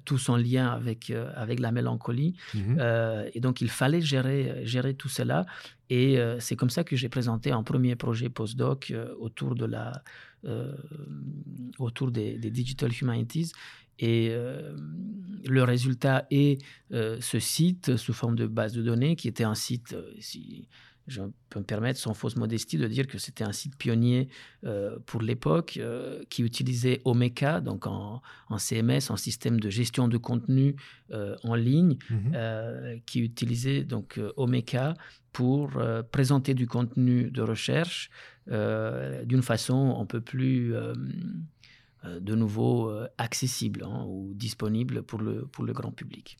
S7: tous en lien avec, avec la mélancolie.
S2: Mhm.
S7: et donc il fallait gérer, gérer tout cela. Et c'est comme ça que j'ai présenté un premier projet postdoc autour, de la, autour des, des Digital Humanities et euh, le résultat est euh, ce site sous forme de base de données, qui était un site, si je peux me permettre, sans fausse modestie, de dire que c'était un site pionnier pour l'époque, qui utilisait Omeka, donc en, CMS, en système de gestion de contenu en ligne,
S2: Mhm.
S7: qui utilisait donc Omeka pour présenter du contenu de recherche d'une façon un peu plus de nouveau euh, accessible hein, ou disponible pour le, pour le grand public.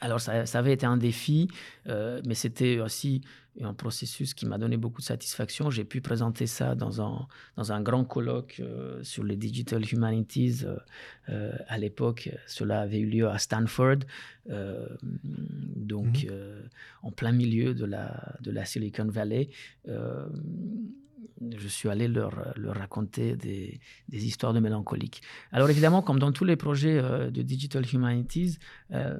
S7: Alors ça, ça avait été un défi, euh, mais c'était aussi un processus qui m'a donné beaucoup de satisfaction. J'ai pu présenter ça dans un, dans un grand colloque sur les Digital Humanities. à l'époque, cela avait eu lieu à Stanford, donc
S2: Mhm.
S7: en plein milieu de la, de la Silicon Valley je suis allé leur, leur raconter des, des, histoires de mélancolique. Alors évidemment, comme dans tous les projets euh, de Digital Humanities, euh,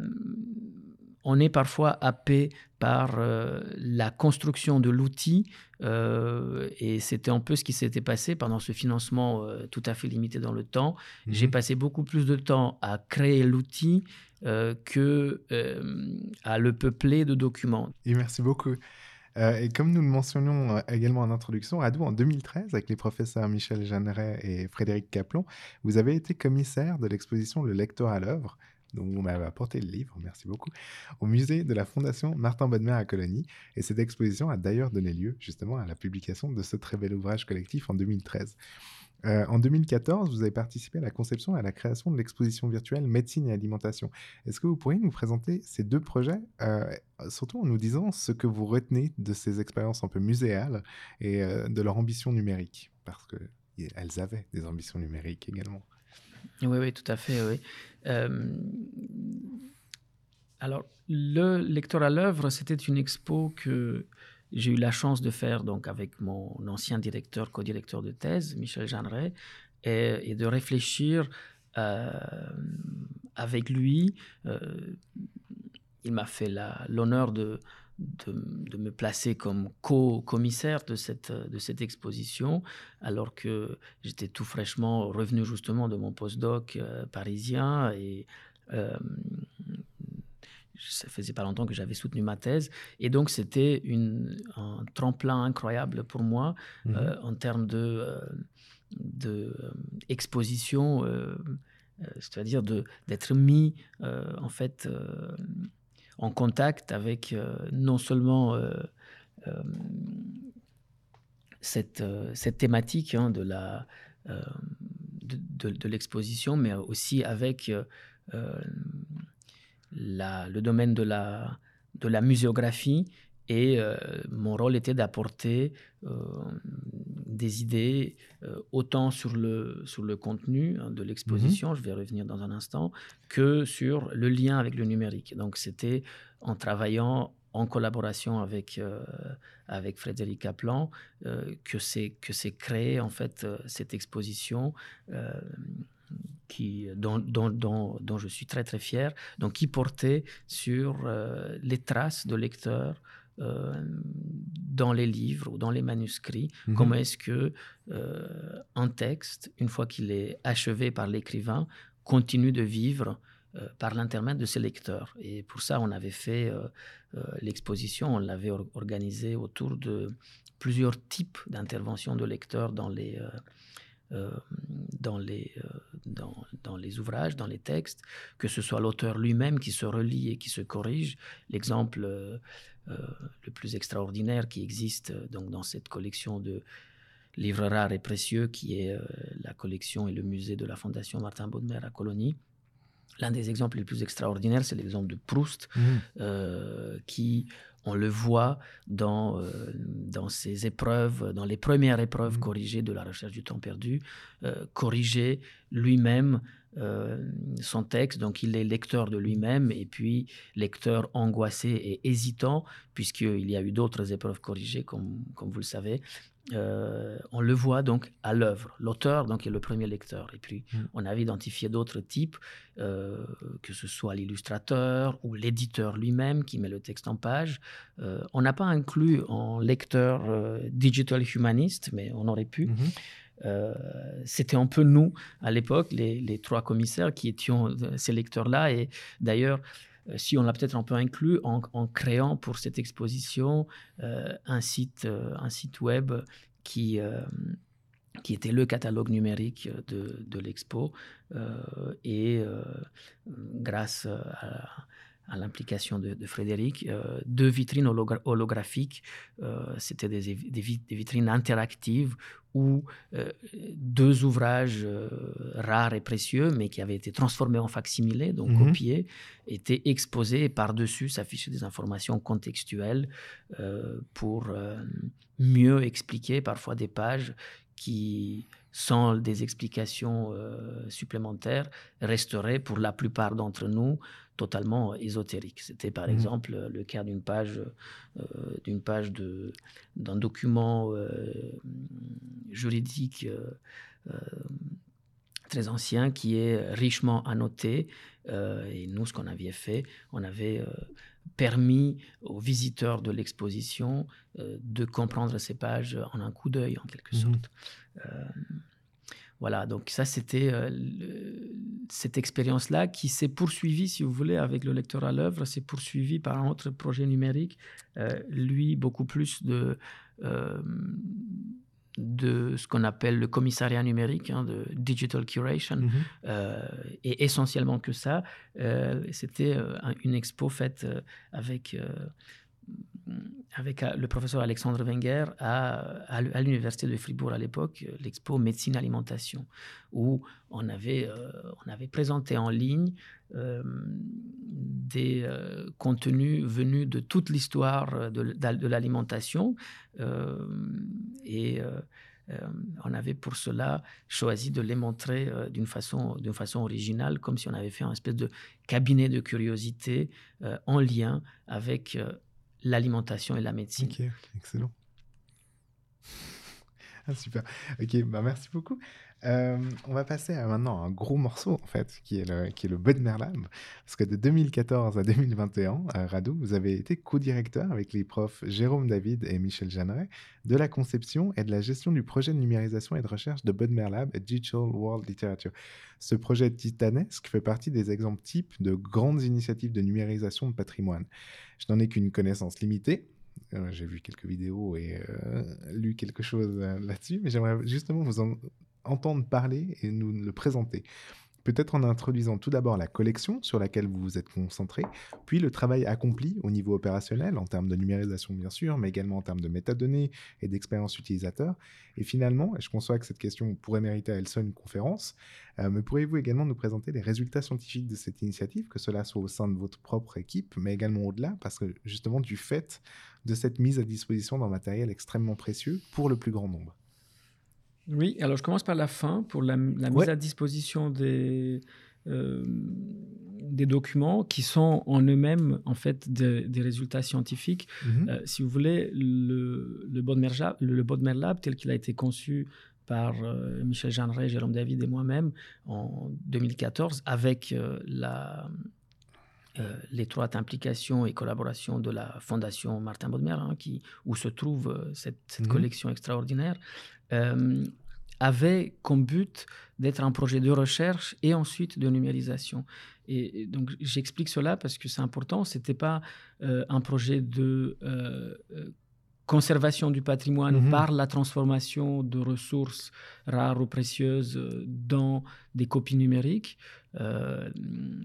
S7: on est parfois happé par euh, la construction de l'outil, euh, et c'était un peu ce qui s'était passé pendant ce financement euh, tout à fait limité dans le temps.
S2: Mhm.
S7: J'ai passé beaucoup plus de temps à créer l'outil que à le peupler de documents.
S2: Et merci beaucoup. Euh, et comme nous le mentionnions euh, également en introduction, Radou, en 2013, avec les professeurs Michel Jeanneret et Frédéric Caplon, vous avez été commissaire de l'exposition Le lecteur à l'œuvre, dont vous m'avez apporté le livre, merci beaucoup, au musée de la Fondation Martin Bodmer à Colonie. Et cette exposition a d'ailleurs donné lieu justement à la publication de ce très bel ouvrage collectif en 2013. Euh, en 2014, vous avez participé à la conception et à la création de l'exposition virtuelle Médecine et Alimentation. Est-ce que vous pourriez nous présenter ces deux projets, euh, surtout en nous disant ce que vous retenez de ces expériences un peu muséales et euh, de leur ambition numérique? Parce qu'elles avaient des ambitions numériques également.
S7: Oui, oui, tout à fait, oui. Alors, le lecteur à l'œuvre, c'était une expo que j'ai eu la chance de faire donc avec mon ancien directeur, co-directeur de thèse, Michel Jeanneret, et, et, de réfléchir euh, avec lui. Euh, il m'a fait l'honneur de, de, me placer comme co-commissaire de cette, de cette exposition, alors que j'étais tout fraîchement revenu justement de mon postdoc euh, parisien et euh, ça faisait pas longtemps que j'avais soutenu ma thèse. Et donc, c'était un tremplin incroyable pour moi
S2: Mhm.
S7: euh, en termes de, euh, de euh, exposition, c'est-à-dire d'être mis euh, en fait en contact avec non seulement cette, cette thématique hein, de la de, de- de l'exposition, mais aussi avec euh, la- le domaine de la, de la muséographie. Et euh, mon rôle était d'apporter euh, des idées euh, autant sur le, sur le contenu hein, de l'exposition, je vais revenir dans un instant, que sur le lien avec le numérique. Donc c'était en travaillant en collaboration avec, avec Frédéric Kaplan que c'est que c'est créé en fait cette exposition qui dont, dont, dont, dont je suis très très fier donc qui portait sur euh, les traces de lecteurs euh, dans les livres ou dans les manuscrits
S2: Mhm.
S7: comment est-ce que euh, un texte une fois qu'il est achevé par l'écrivain continue de vivre par l'intermède de ses lecteurs. Et pour ça, on avait fait l'exposition, on l'avait or- organisée autour de plusieurs types d'interventions de lecteurs dans les, euh, dans, les, euh, dans, dans les ouvrages, dans les textes, que ce soit l'auteur lui-même qui se relie et qui se corrige. L'exemple euh, le plus extraordinaire qui existe donc, dans cette collection de livres rares et précieux qui est la collection et le musée de la Fondation Martin Baudemer à Colonie. L'un des exemples les plus extraordinaires, c'est l'exemple de Proust, euh, qui, on le voit dans, euh, dans ses épreuves, dans les premières épreuves
S2: Mhm.
S7: corrigées de la recherche du temps perdu, euh, corriger lui-même son texte. Donc il est lecteur de lui-même et puis lecteur angoissé et hésitant, puisqu'il y a eu d'autres épreuves corrigées, comme, comme vous le savez. Euh, on le voit donc à l'œuvre. L'auteur donc est le premier lecteur. Et puis mm. on avait identifié d'autres types, euh, que ce soit l'illustrateur ou l'éditeur lui-même qui met le texte en page. Euh, on n'a pas inclus en lecteur digital humaniste, mais on aurait pu. Mm-hmm. C'était un peu nous à l'époque, les, trois commissaires qui étions ces lecteurs-là. Et d'ailleurs, si on l'a peut-être un peu inclus en, créant pour cette exposition euh, un, site, euh, un site web qui, qui était le catalogue numérique de, de l'expo. et grâce à, l'implication de, Frédéric, euh, deux vitrines holographiques. Euh, c'était des, vitrines interactives où euh, deux ouvrages rares et précieux, mais qui avaient été transformés en facsimilés, donc mhm. copiés, étaient exposés et par-dessus s'affichaient des informations contextuelles pour mieux expliquer parfois des pages qui sans des explications supplémentaires, resteraient pour la plupart d'entre nous totalement ésotérique. C'était par mmh. exemple le cas d'une page, euh, d'une page de, d'un document euh, juridique euh, très ancien qui est richement annoté. et nous, ce qu'on avait fait, on avait permis aux visiteurs de l'exposition de comprendre ces pages en un coup d'œil, en quelque mmh. sorte. Voilà, donc ça, c'était euh, cette expérience-là qui s'est poursuivie, si vous voulez, avec le lecteur à l'œuvre, s'est poursuivie par un autre projet numérique, euh, lui, beaucoup plus de, euh, de ce qu'on appelle le commissariat numérique, hein, de digital curation, mm-hmm. et essentiellement que ça. c'était une expo faite avec avec euh, le professeur Alexandre Wenger à, l'université de Fribourg à l'époque, euh, l'expo médecine alimentation, où on avait, euh, on avait présenté en ligne des contenus venus de toute l'histoire de, de l'alimentation et on avait pour cela choisi de les montrer d'une façon, d'une façon originale, comme si on avait fait un espèce de cabinet de curiosité en lien avec l'alimentation et la médecine.
S2: Ok, excellent. ah, super. Ok, bah merci beaucoup. Euh, on va passer à maintenant un gros morceau, en fait, qui est le, qui est le Lab. Parce que de 2014 à 2021, à Radou, vous avez été co-directeur avec les profs Jérôme David et Michel Jeanneret de la conception et de la gestion du projet de numérisation et de recherche de Bodmer Lab et Digital World Literature. Ce projet titanesque fait partie des exemples types de grandes initiatives de numérisation de patrimoine. Je n'en ai qu'une connaissance limitée, euh, j'ai vu quelques vidéos et euh, lu quelque chose là-dessus, mais j'aimerais justement vous en entendre parler et nous le présenter. Peut-être en introduisant tout d'abord la collection sur laquelle vous vous êtes concentré, puis le travail accompli au niveau opérationnel, en termes de numérisation bien sûr, mais également en termes de métadonnées et d'expérience utilisateur. Et finalement, et je conçois que cette question pourrait mériter à elle seule une conférence, euh, mais pourriez-vous également nous présenter les résultats scientifiques de cette initiative, que cela soit au sein de votre propre équipe, mais également au-delà, parce que justement du fait de cette mise à disposition d'un matériel extrêmement précieux pour le plus grand nombre?
S7: Oui, alors je commence par la fin pour la, mise à disposition des, euh, des documents qui sont en eux-mêmes en fait des résultats scientifiques. Mhm. Euh, si vous voulez, le, le Bodmer, le, Lab tel qu'il a été conçu par euh, Michel Jeanneret, Jérôme David et moi-même en 2014 avec la l'étroite implication et collaboration de la Fondation Martin Bodmer, hein, qui, où se trouve cette, mhm. collection extraordinaire. Euh, avait comme but d'être un projet de recherche et ensuite de numérisation. Et, donc j'explique cela parce que c'est important. C'était pas euh, un projet de euh, conservation du patrimoine mhm. par la transformation de ressources rares ou précieuses dans des copies numériques. Euh,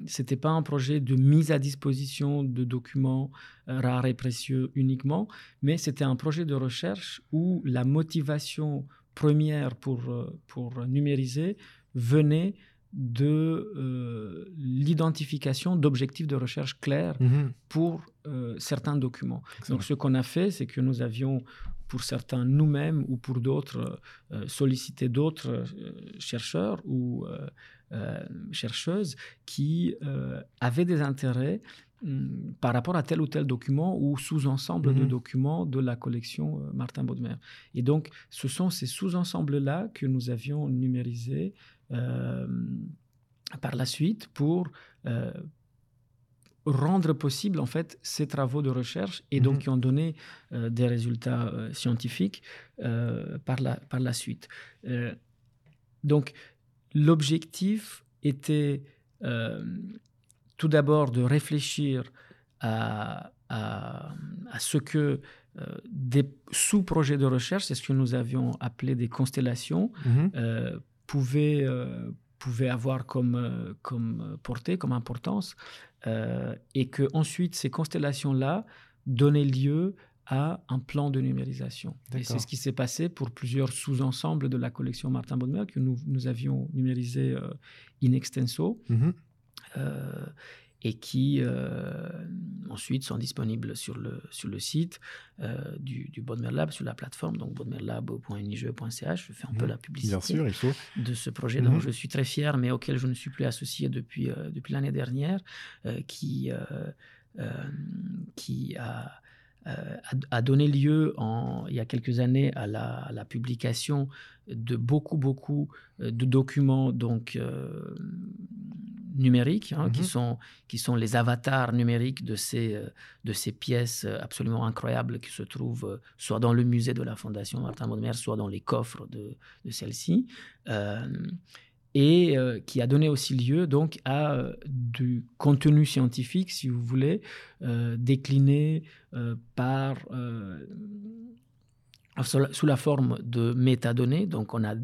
S7: c'était pas un projet de mise à disposition de documents rares et précieux uniquement, mais c'était un projet de recherche où la motivation première pour, euh, pour numériser venait de euh, l'identification d'objectifs de recherche clairs
S2: Mhm.
S7: pour euh, certains documents.
S2: Excellent.
S7: Donc ce qu'on a fait, c'est que nous avions, pour certains nous-mêmes ou pour d'autres, euh, sollicité d'autres chercheurs ou chercheuses qui avaient des intérêts hum, par rapport à tel ou tel document ou sous-ensemble de
S2: Mhm.
S7: documents de la collection Martin Baudemer. Et donc, ce sont ces sous-ensembles-là que nous avions numérisés par la suite pour euh, rendre possible en fait ces travaux de recherche et donc
S2: Mhm.
S7: qui ont donné euh, des résultats euh, scientifiques euh, par, la, par la suite. Euh, donc l'objectif était euh, tout d'abord de réfléchir à, à, à ce que euh, des sous-projets de recherche, c'est ce que nous avions appelé des constellations,
S2: Mhm.
S7: Pouvaient, euh, pouvaient avoir comme, euh, comme portée, comme importance, euh, et que ensuite ces constellations-là donnaient lieu à un plan de numérisation. Et c'est ce qui s'est passé pour plusieurs sous-ensembles de la collection Martin Baudemer que nous, nous avions numérisé in extenso
S2: Mhm.
S7: euh, et qui euh, ensuite sont disponibles sur le, sur le site euh, du, du Bodmer Lab, sur la plateforme, donc bodmerlab.nige.ch. Je fais un peu
S2: Mhm.
S7: la publicité
S2: Bien sûr, il faut.
S7: de ce projet dont je suis très fier, mais auquel je ne suis plus associé depuis, euh, depuis l'année dernière, qui, qui a, a, a donné lieu en, il y a quelques années à la, à la publication de beaucoup, beaucoup euh, de documents donc, euh, numériques, hein, qui,
S2: Mhm.
S7: sont, qui sont les avatars numériques de ces, euh, de ces pièces absolument incroyables qui se trouvent soit dans le musée de la Fondation Martin Baudemer, soit dans les coffres de, de celle-ci. Euh, et euh, qui a donné aussi lieu donc à euh, du contenu scientifique, si vous voulez, euh, décliné par sous la- forme de métadonnées. Donc on a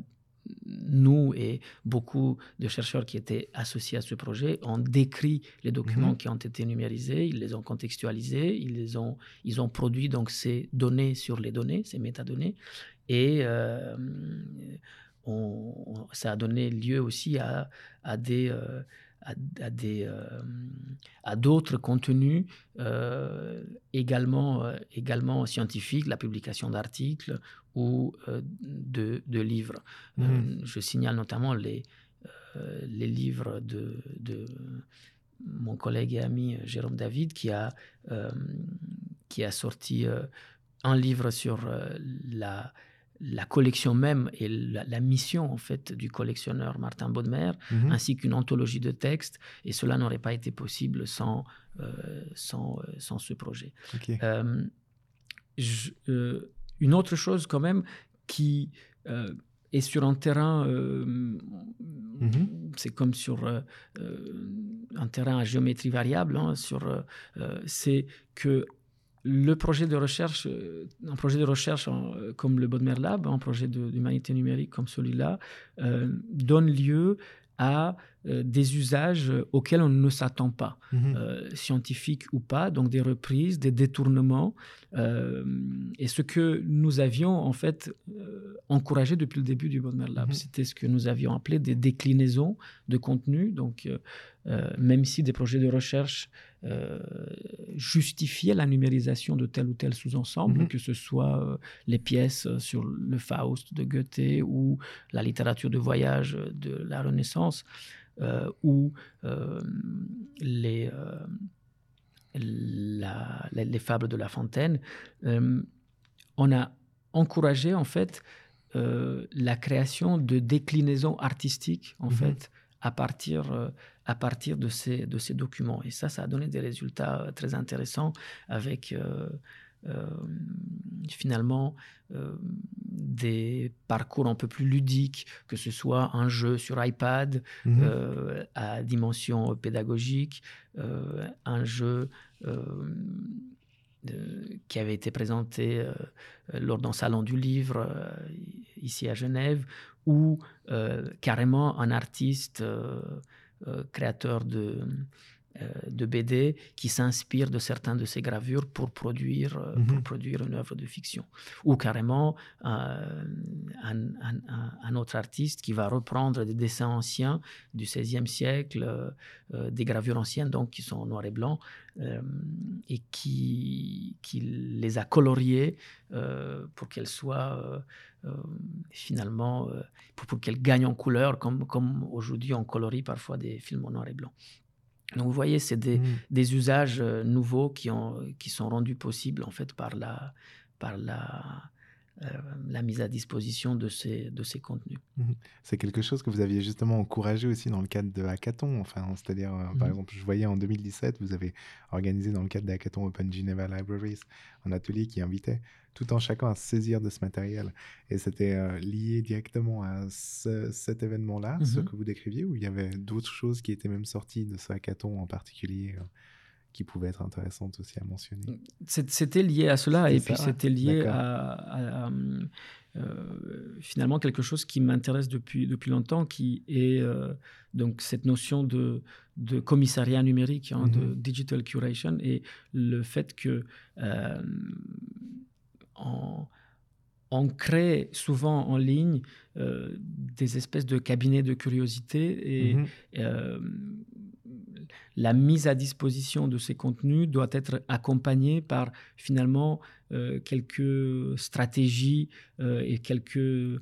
S7: nous et beaucoup de chercheurs qui étaient associés à ce projet ont décrit les documents
S2: Mhm.
S7: qui ont été numérisés, ils les ont contextualisés, ils les ont, ils ont produit donc ces données sur les données, ces métadonnées, et euh, on- ça a donné lieu aussi à, à des euh, à, à des euh, à d'autres contenus euh, également euh, également scientifiques, la publication d'articles ou de, de livres.
S2: Mhm.
S7: je signale notamment les les livres de, de mon collègue et ami Jérôme David qui a qui a sorti un livre sur la la collection même et la, la mission en fait du collectionneur Martin Baudemer,
S2: Mhm.
S7: ainsi qu'une anthologie de textes, et cela n'aurait pas été possible sans, euh, sans, euh, sans ce projet. Euh, je- euh, une autre chose quand même qui est sur un terrain,
S2: Mhm.
S7: c'est comme sur un terrain à géométrie variable, hein, sur, c'est que le projet de recherche, euh, un projet de recherche euh, comme le Bodmer Lab, un projet d'humanité numérique comme celui-là, euh, donne lieu à euh, des usages auxquels on ne s'attend pas
S2: Mhm.
S7: euh, scientifiques ou pas, donc des reprises, des détournements. euh, et ce que nous avions en fait euh, encouragé depuis le début du Bodmer Lab,
S2: Mhm.
S7: c'était ce que nous avions appelé des déclinaisons de contenu. Donc, euh, euh, même si des projets de recherche euh, justifiaient la numérisation de tel ou tel sous-ensemble,
S2: Mhm.
S7: que ce soit euh, les pièces euh, sur le Faust de Goethe ou la littérature de voyage de la Renaissance, euh, ou euh, les, euh, la- les, les fables de La Fontaine, on a encouragé en fait euh, la création de déclinaisons artistiques en
S2: Mhm.
S7: fait à partir, euh, à partir de, ces, de ces documents. Et ça, ça a donné des résultats très intéressants avec euh, finalement euh, des parcours un peu plus ludiques, que ce soit un jeu sur iPad
S2: Mhm.
S7: euh, à dimension pédagogique, euh, un jeu euh, euh, qui avait été présenté euh, lors d'un salon du livre euh, ici à Genève, ou euh, carrément un artiste euh, euh, créateur de, de BD qui s'inspire de certaines de ces gravures pour produire, pour
S2: Mhm.
S7: produire une œuvre de fiction. Ou carrément euh, un, un- un- un autre artiste qui va reprendre des dessins anciens du XVIe siècle, euh, euh, des gravures anciennes donc qui sont en noir et blanc, euh, et qui, qui les a coloriées euh, pour qu'elles soient euh, euh, finalement, euh, pour, pour qu'elles gagnent en couleur, comme, comme aujourd'hui on colorie parfois des films en noir et blanc. Donc vous voyez, c'est des, des usages euh, nouveaux qui, ont, qui sont rendus possibles en fait par la, par la, euh, la mise à disposition de ces, de ces contenus.
S2: C'est quelque chose que vous aviez justement encouragé aussi dans le cadre de Hackathon. Enfin, c'est-à-dire, euh, par
S7: Mhm.
S2: exemple, je voyais en 2017, vous avez organisé dans le cadre de Hackathon Open Geneva Libraries un atelier qui invitait tout en chacun à saisir de ce matériel. Et c'était euh, lié directement à ce- cet événement-là, ce
S7: Mhm.
S2: que vous décriviez, ou il y avait d'autres choses qui étaient même sorties de ce hackathon en particulier euh, qui pouvaient être intéressantes aussi à mentionner?
S7: C'est- C'était lié à cela et
S2: ça,
S7: puis c'était lié à, à- à, euh, finalement quelque chose qui m'intéresse depuis, depuis longtemps, qui est donc cette notion de, de commissariat numérique, hein, de
S2: Mhm.
S7: digital curation, et le fait que on, on crée souvent en ligne euh, des espèces de cabinets de curiosité et
S2: Mhm.
S7: euh, la mise à disposition de ces contenus doit être accompagnée par finalement euh, quelques stratégies et quelques,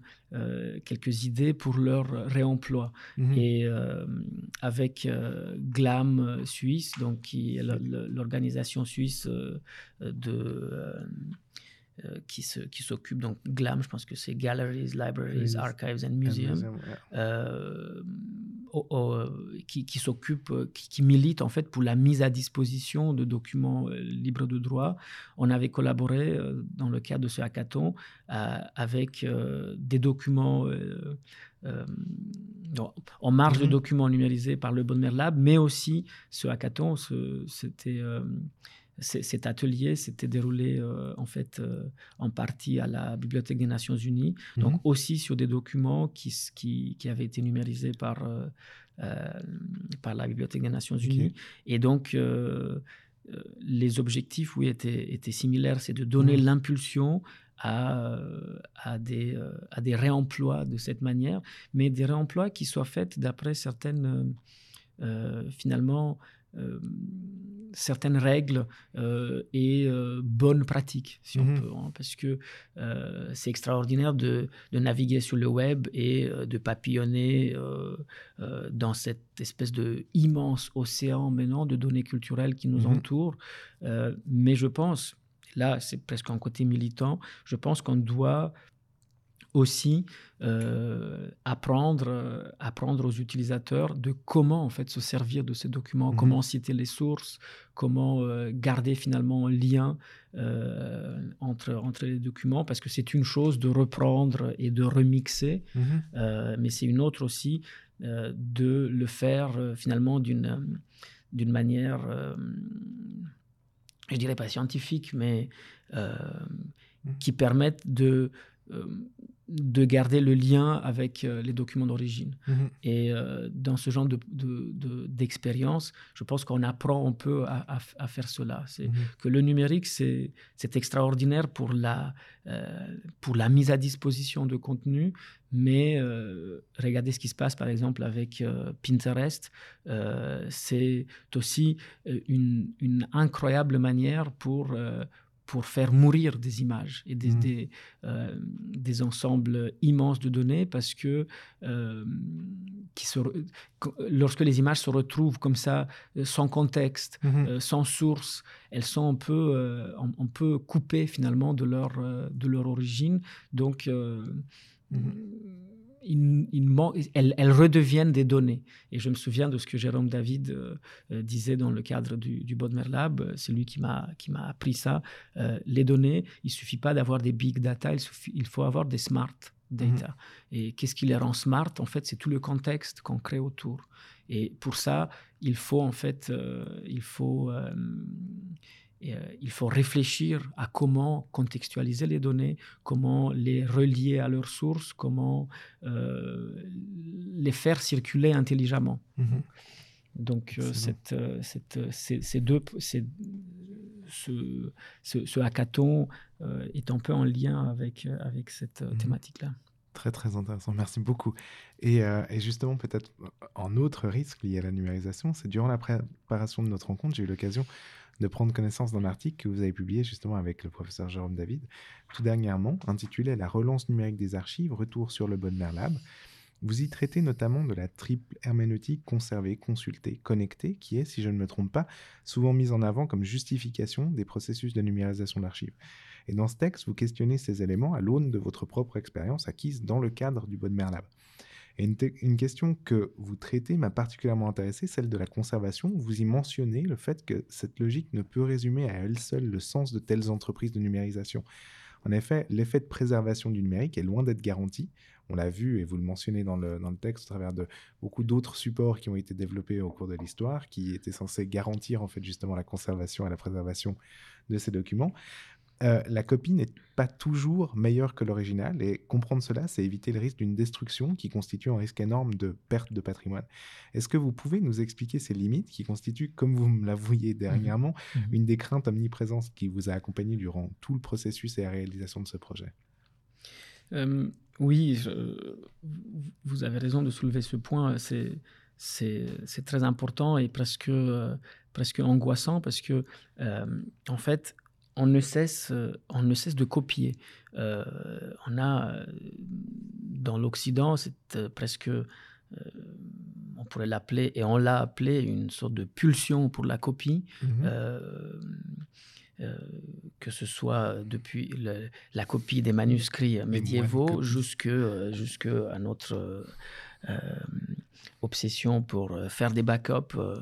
S7: quelques idées pour leur réemploi.
S2: Mhm.
S7: Et avec GLAM Suisse, donc qui est l'organisation suisse de euh, euh, qui se- qui s'occupe donc GLAM, je pense que c'est Galleries, Libraries, Archives and Museums euh, au- qui, qui s'occupe, euh, qui, qui milite en fait pour la mise à disposition de documents euh, libres de droit. On avait collaboré euh, dans le cadre de ce hackathon euh, avec euh, des documents euh, euh, en marge de
S2: Mhm.
S7: documents numérisés par le Bonmer Lab, mais aussi ce hackathon, c'était euh, cet atelier s'était déroulé euh, en fait euh, en partie à la Bibliothèque des Nations Unies, donc
S2: Mhm.
S7: aussi sur des documents qui, s- qui, qui avaient été numérisés par, euh, par la Bibliothèque des Nations Unies. Et donc, les objectifs, oui, étaient, étaient similaires. C'est de donner
S2: Mhm.
S7: l'impulsion à, à, des, à des réemplois de cette manière, mais des réemplois qui soient faits d'après certaines, finalement, certaines règles euh, et euh, bonnes pratiques, si
S2: Mhm.
S7: on peut. hein, parce que euh, c'est extraordinaire de, de naviguer sur le web et euh, de papillonner euh, euh, dans cette espèce de immense océan maintenant de données culturelles qui nous
S2: Mhm.
S7: entourent. Euh, mais je pense, là c'est presque un côté militant, je pense qu'on doit aussi euh, apprendre, euh, apprendre aux utilisateurs de comment en fait se servir de ces documents,
S2: Mhm.
S7: comment citer les sources, comment euh, garder finalement un lien euh, entre, entre les documents, parce que c'est une chose de reprendre et de remixer, euh, mais c'est une autre aussi de le faire finalement d'une d'une manière, je dirais pas scientifique, mais
S2: Mhm.
S7: qui permette de, de garder le lien avec euh, les documents d'origine.
S2: Mhm.
S7: Et euh, dans ce genre de- de- de- d'expérience, je pense qu'on apprend un peu à, à f- à faire cela. C'est
S2: Mhm.
S7: que le numérique, c'est extraordinaire pour la, euh, pour la mise à disposition de contenu, mais regardez ce qui se passe par exemple avec Pinterest. C'est aussi une, une incroyable manière pour, pour faire mourir des images et des,
S2: Mhm.
S7: des, euh, des ensembles immenses de données parce que euh, qui se re- qu- lorsque les images se retrouvent comme ça, euh, sans contexte, euh, sans source, elles sont un peu, un, peu coupées finalement de leur, de leur origine. Donc,
S2: Mhm.
S7: Il- il man- elles, elles redeviennent des données. Et je me souviens de ce que Jérôme David euh, euh, disait dans le cadre du, du Bodmer Lab. euh, C'est lui qui m'a appris ça. Euh, les données, il suffit pas d'avoir des big data, il, suffit- il faut avoir des smart data. Et qu'est-ce qui les rend smart? En fait, c'est tout le contexte qu'on crée autour. Et pour ça, il faut en fait, euh, il faut et, euh, il faut réfléchir à comment contextualiser les données, comment les relier à leurs sources, comment euh, les faire circuler intelligemment.
S2: Mhm.
S7: Donc, euh,
S2: Excellent.
S7: cette, cette, ces, ces deux, ces- ce, ce, ce hackathon est un peu en lien avec, avec cette
S2: Mhm.
S7: thématique-là.
S2: Très très intéressant, merci beaucoup. Et, euh, et justement, peut-être en autre risque lié à la numérisation, c'est durant la préparation de notre rencontre, j'ai eu l'occasion de prendre connaissance d'un article que vous avez publié justement avec le professeur Jérôme David, tout dernièrement, intitulé La relance numérique des archives, retour sur le Bodmer Lab. Vous y traitez notamment de la triple herméneutique conservée, consultée, connectée, qui est, si je ne me trompe pas, souvent mise en avant comme justification des processus de numérisation d'archives. Et dans ce texte, vous questionnez ces éléments à l'aune de votre propre expérience acquise dans le cadre du Bodmer Lab. Une, question que vous traitez m'a particulièrement intéressé, celle de la conservation. Vous y mentionnez le fait que cette logique ne peut résumer à elle seule le sens de telles entreprises de numérisation. En effet, l'effet de préservation du numérique est loin d'être garanti. On l'a vu, et vous le mentionnez dans le, dans le texte, au travers de beaucoup d'autres supports qui ont été développés au cours de l'histoire, qui étaient censés garantir en fait justement la conservation et la préservation de ces documents. Euh, la copie n'est pas toujours meilleure que l'original, et comprendre cela, c'est éviter le risque d'une destruction qui constitue un risque énorme de perte de patrimoine. Est-ce que vous pouvez nous expliquer ces limites qui constituent, comme vous me l'avouiez dernièrement,
S7: Mhm.
S2: une des craintes omniprésentes qui vous a accompagné durant tout le processus et la réalisation de ce projet?
S7: Euh, oui, je- vous avez raison de soulever ce point. C'est, c'est, c'est très important et presque, euh, presque angoissant parce que, euh, en fait, on ne cesse, euh, on ne cesse de copier. Euh, on a, euh, dans l'Occident, c'est presque, euh, on pourrait l'appeler, et on l'a appelé une sorte de pulsion pour la copie. Euh, que ce soit depuis le- la copie des manuscrits médiévaux jusque, jusque à notre obsession pour euh, faire des backups euh,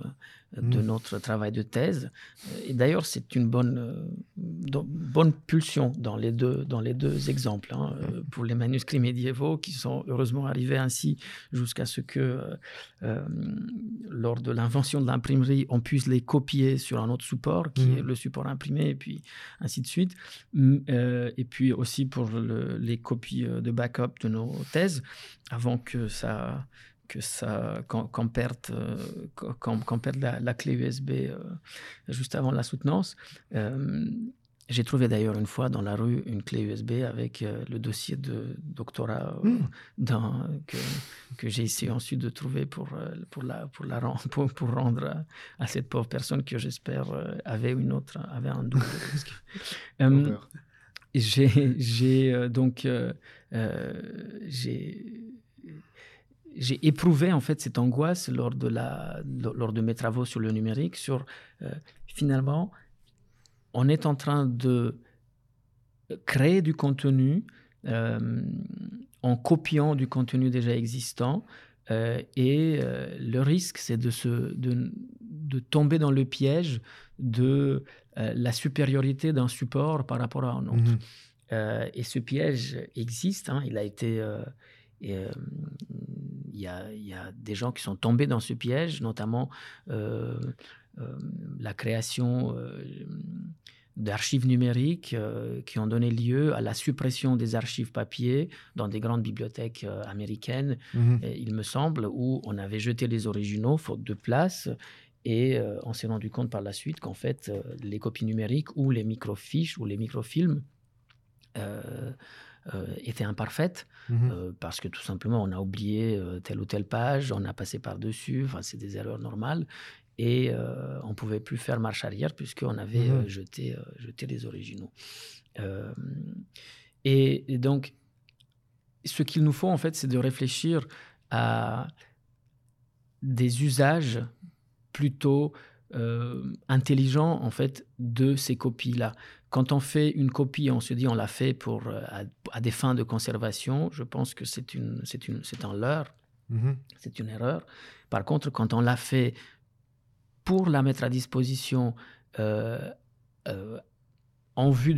S7: de
S2: Mm.
S7: notre travail de thèse. Et d'ailleurs, c'est une bonne, euh, bonne pulsion dans les deux, dans les deux exemples. hein, euh, pour les manuscrits médiévaux qui sont heureusement arrivés ainsi jusqu'à ce que, euh, lors de l'invention de l'imprimerie, on puisse les copier sur un autre support qui est le support imprimé, et puis ainsi de suite. Et puis aussi pour le- les copies de backup de nos thèses, avant que ça que ça qu'on perde euh, qu'on perde la, la clé USB euh, juste avant la soutenance. Euh, j'ai trouvé d'ailleurs une fois dans la rue une clé USB avec euh, le dossier de doctorat euh,
S2: Mm.
S7: dans- que, que j'ai essayé ensuite de trouver pour, pour, la, pour, la, pour, pour rendre à, à cette pauvre personne que j'espère avait une autre, avait un double. J'ai donc j'ai j'ai éprouvé en fait cette angoisse lors de la lors de mes travaux sur le numérique sur euh, finalement on est en train de créer du contenu euh, en copiant du contenu déjà existant euh, et euh, le risque c'est de se de, de tomber dans le piège de euh, la supériorité d'un support par rapport à un autre. Euh, et ce piège existe, hein, il a été. euh, et, euh, il y, a, il y a des gens qui sont tombés dans ce piège, notamment euh, euh, la création euh, d'archives numériques qui ont donné lieu à la suppression des archives papier dans des grandes bibliothèques américaines
S2: Mhm.
S7: il me semble, où on avait jeté les originaux faute de place. Et euh, on s'est rendu compte par la suite qu'en fait, euh, les copies numériques ou les microfiches ou les microfilms euh, euh, étaient imparfaites
S2: Mhm.
S7: euh, parce que tout simplement on a oublié euh, telle ou telle page, on a passé par-dessus, enfin, c'est des erreurs normales. Et euh, on ne pouvait plus faire marche arrière puisqu'on avait euh, jeté, euh, jeté les originaux. Et, et donc, ce qu'il nous faut en fait, c'est de réfléchir à des usages plutôt intelligents en fait de ces copies-là. Quand on fait une copie, on se dit on l'a fait pour euh, à, à des fins de conservation. Je pense que c'est une c'est une c'est un leurre,
S2: Mhm.
S7: c'est une erreur. Par contre, quand on l'a fait pour la mettre à disposition euh, euh, en vue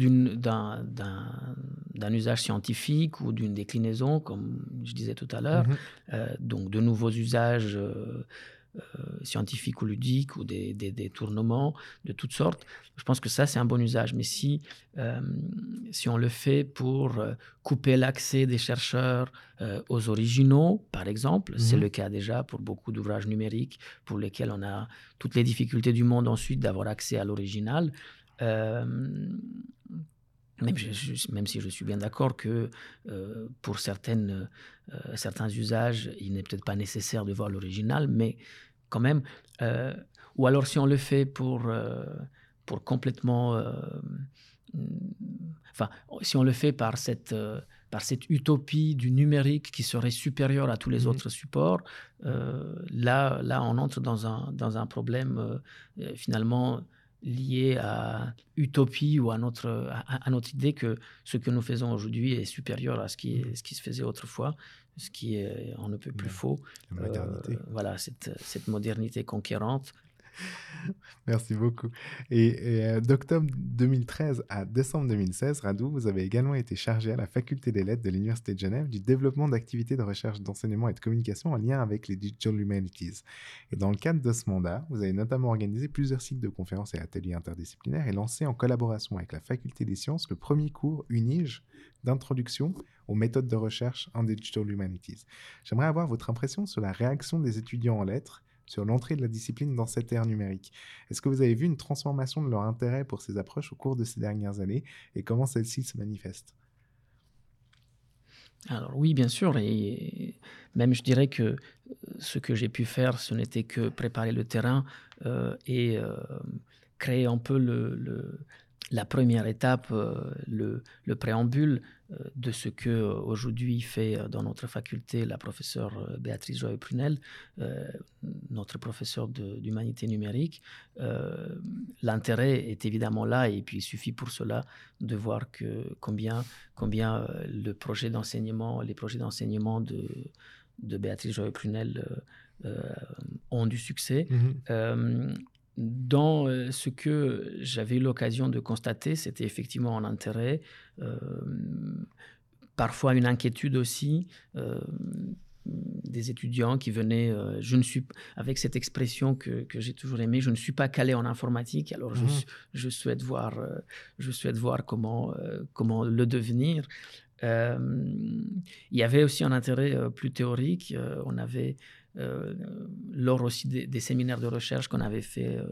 S7: d'un usage scientifique ou d'une déclinaison, comme je disais tout à l'heure,
S2: Mhm.
S7: euh, donc de nouveaux usages scientifiques ou ludiques ou des, des, tournements de toutes sortes. Je pense que ça, c'est un bon usage. Mais si, si on le fait pour couper l'accès des chercheurs aux originaux, par exemple, c'est mhm. le cas déjà pour beaucoup d'ouvrages numériques pour lesquels on a toutes les difficultés du monde ensuite d'avoir accès à l'original. Même, même, si je suis bien d'accord que euh, pour certaines, euh, certains usages, il n'est peut-être pas nécessaire de voir l'original, mais quand même, euh, ou alors si on le fait pour, pour complètement, enfin, si on le fait par cette, par cette utopie du numérique qui serait supérieure à tous les mmh autres supports, là, là, on entre dans un, dans un problème finalement lié à utopie ou à notre, à, notre idée que ce que nous faisons aujourd'hui est supérieur à ce qui, ce qui se faisait autrefois, ce qui est, on ne peut plus faux.
S2: Euh,
S7: voilà, cette, cette modernité conquérante
S2: Merci beaucoup. Et, euh, d'octobre 2013 à décembre 2016, Radou, vous avez également été chargé à la faculté des lettres de l'Université de Genève du développement d'activités de recherche, d'enseignement et de communication en lien avec les Digital Humanities. Et dans le cadre de ce mandat, vous avez notamment organisé plusieurs cycles de conférences et ateliers interdisciplinaires et lancé en collaboration avec la faculté des sciences le premier cours UNIGE d'introduction aux méthodes de recherche en Digital Humanities. J'aimerais avoir votre impression sur la réaction des étudiants en lettres sur l'entrée de la discipline dans cette ère numérique. Est-ce que vous avez vu une transformation de leur intérêt pour ces approches au cours de ces dernières années et comment celle-ci se manifeste
S7: alors oui, bien sûr, et même je dirais que euh, ce que j'ai pu faire, ce n'était que préparer le terrain euh, et euh, créer un peu le, la première étape, le, le préambule euh, de ce que euh, aujourd'hui fait euh, dans notre faculté la professeure Béatrice Joyeux-Prunel, notre professeur d'humanité numérique. L'intérêt est évidemment là et puis il suffit pour cela de voir que combien, combien le projet d'enseignement, les projets d'enseignement de, de Béatrice Joyeux-Prunel ont du succès. Mm-hmm. Dans euh, ce que j'avais eu l'occasion de constater, c'était effectivement un intérêt, euh, parfois une inquiétude aussi euh, des étudiants qui venaient, je ne suis avec cette expression que, que j'ai toujours aimée, je ne suis pas calé en informatique, alors je, mmh. je, souhaite voir, je souhaite voir comment, comment le devenir. il y avait aussi un intérêt plus théorique. on avait lors aussi des, séminaires de recherche qu'on avait fait euh,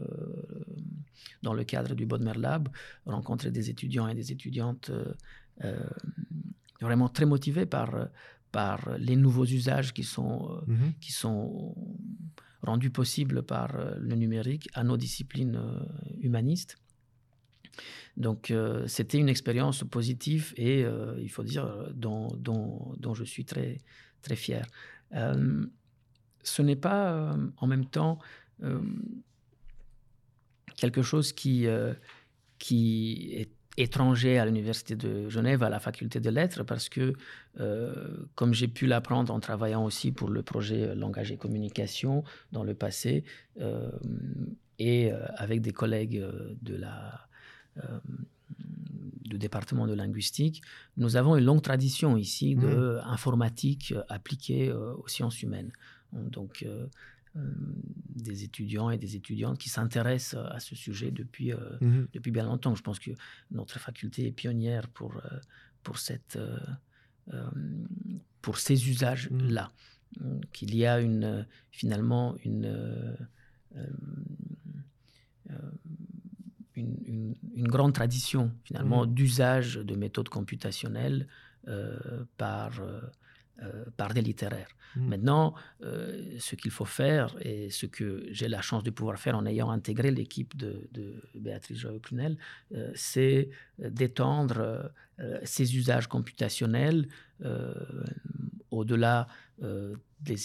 S7: dans le cadre du Bodmer Lab, rencontrer des étudiants et des étudiantes euh, vraiment très motivés par, par les nouveaux usages qui sont, mhm. qui sont rendus possibles par le numérique à nos disciplines humanistes. Donc c'était une expérience positive et il faut dire dont, dont, dont, je suis très, très fier ce n'est pas euh, en même temps euh, quelque chose qui, euh, qui est étranger à l'Université de Genève, à la faculté des lettres, parce que, comme j'ai pu l'apprendre en travaillant aussi pour le projet Langage et Communication dans le passé, et avec des collègues de la du département de linguistique, nous avons une longue tradition ici d'informatique mmh. appliquée aux sciences humaines donc euh, euh, des étudiants et des étudiantes qui s'intéressent à ce sujet depuis, euh, mhm. depuis bien longtemps. Je pense que notre faculté est pionnière pour, pour, cette, pour ces usages-là. Mhm. Qu'il y a une, finalement une, une, une, grande tradition finalement mhm. d'usage de méthodes computationnelles par euh, par des littéraires. Hmm. Maintenant, euh, ce qu'il faut faire, et ce que j'ai la chance de pouvoir faire en ayant intégré l'équipe de, Béatrice Joyeux-Clunel, euh, c'est d'étendre ces usages computationnels au-delà des,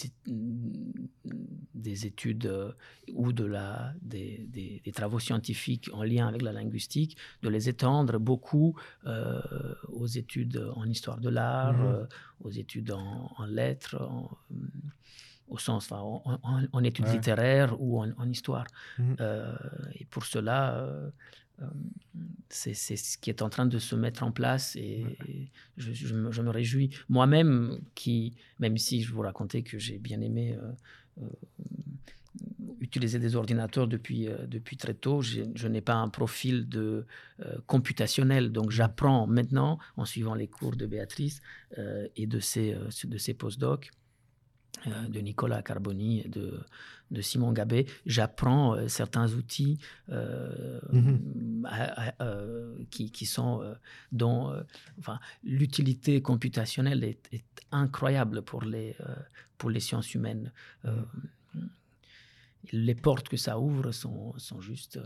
S7: des, études ou de la, des, des, travaux scientifiques en lien avec la linguistique, de les étendre beaucoup aux études en histoire de l'art, hmm aux études en, lettres, au sens, en, études littéraires ou en, histoire. Mhm. Euh, et pour cela, euh, euh, c'est ce qui est en train de se mettre en place et, je, me, réjouis. Moi-même, qui, même si je vous racontais que j'ai bien aimé utilisé des ordinateurs depuis, depuis très tôt. Je, n'ai pas un profil de, computationnel, donc j'apprends maintenant en suivant les cours de Béatrice et de ses, de ses postdocs. Euh, de Nicolas Carboni et de, de Simon Gabé, j'apprends euh, certains outils euh, mhm. qui, qui, sont dont enfin, l'utilité computationnelle est, incroyable pour les, pour les sciences humaines. les portes que ça ouvre sont, sont juste,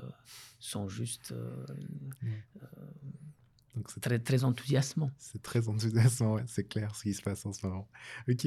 S7: sont juste c'est très, très enthousiasmant.
S2: C'est très enthousiasmant, c'est clair ce qui se passe en ce moment. Ok.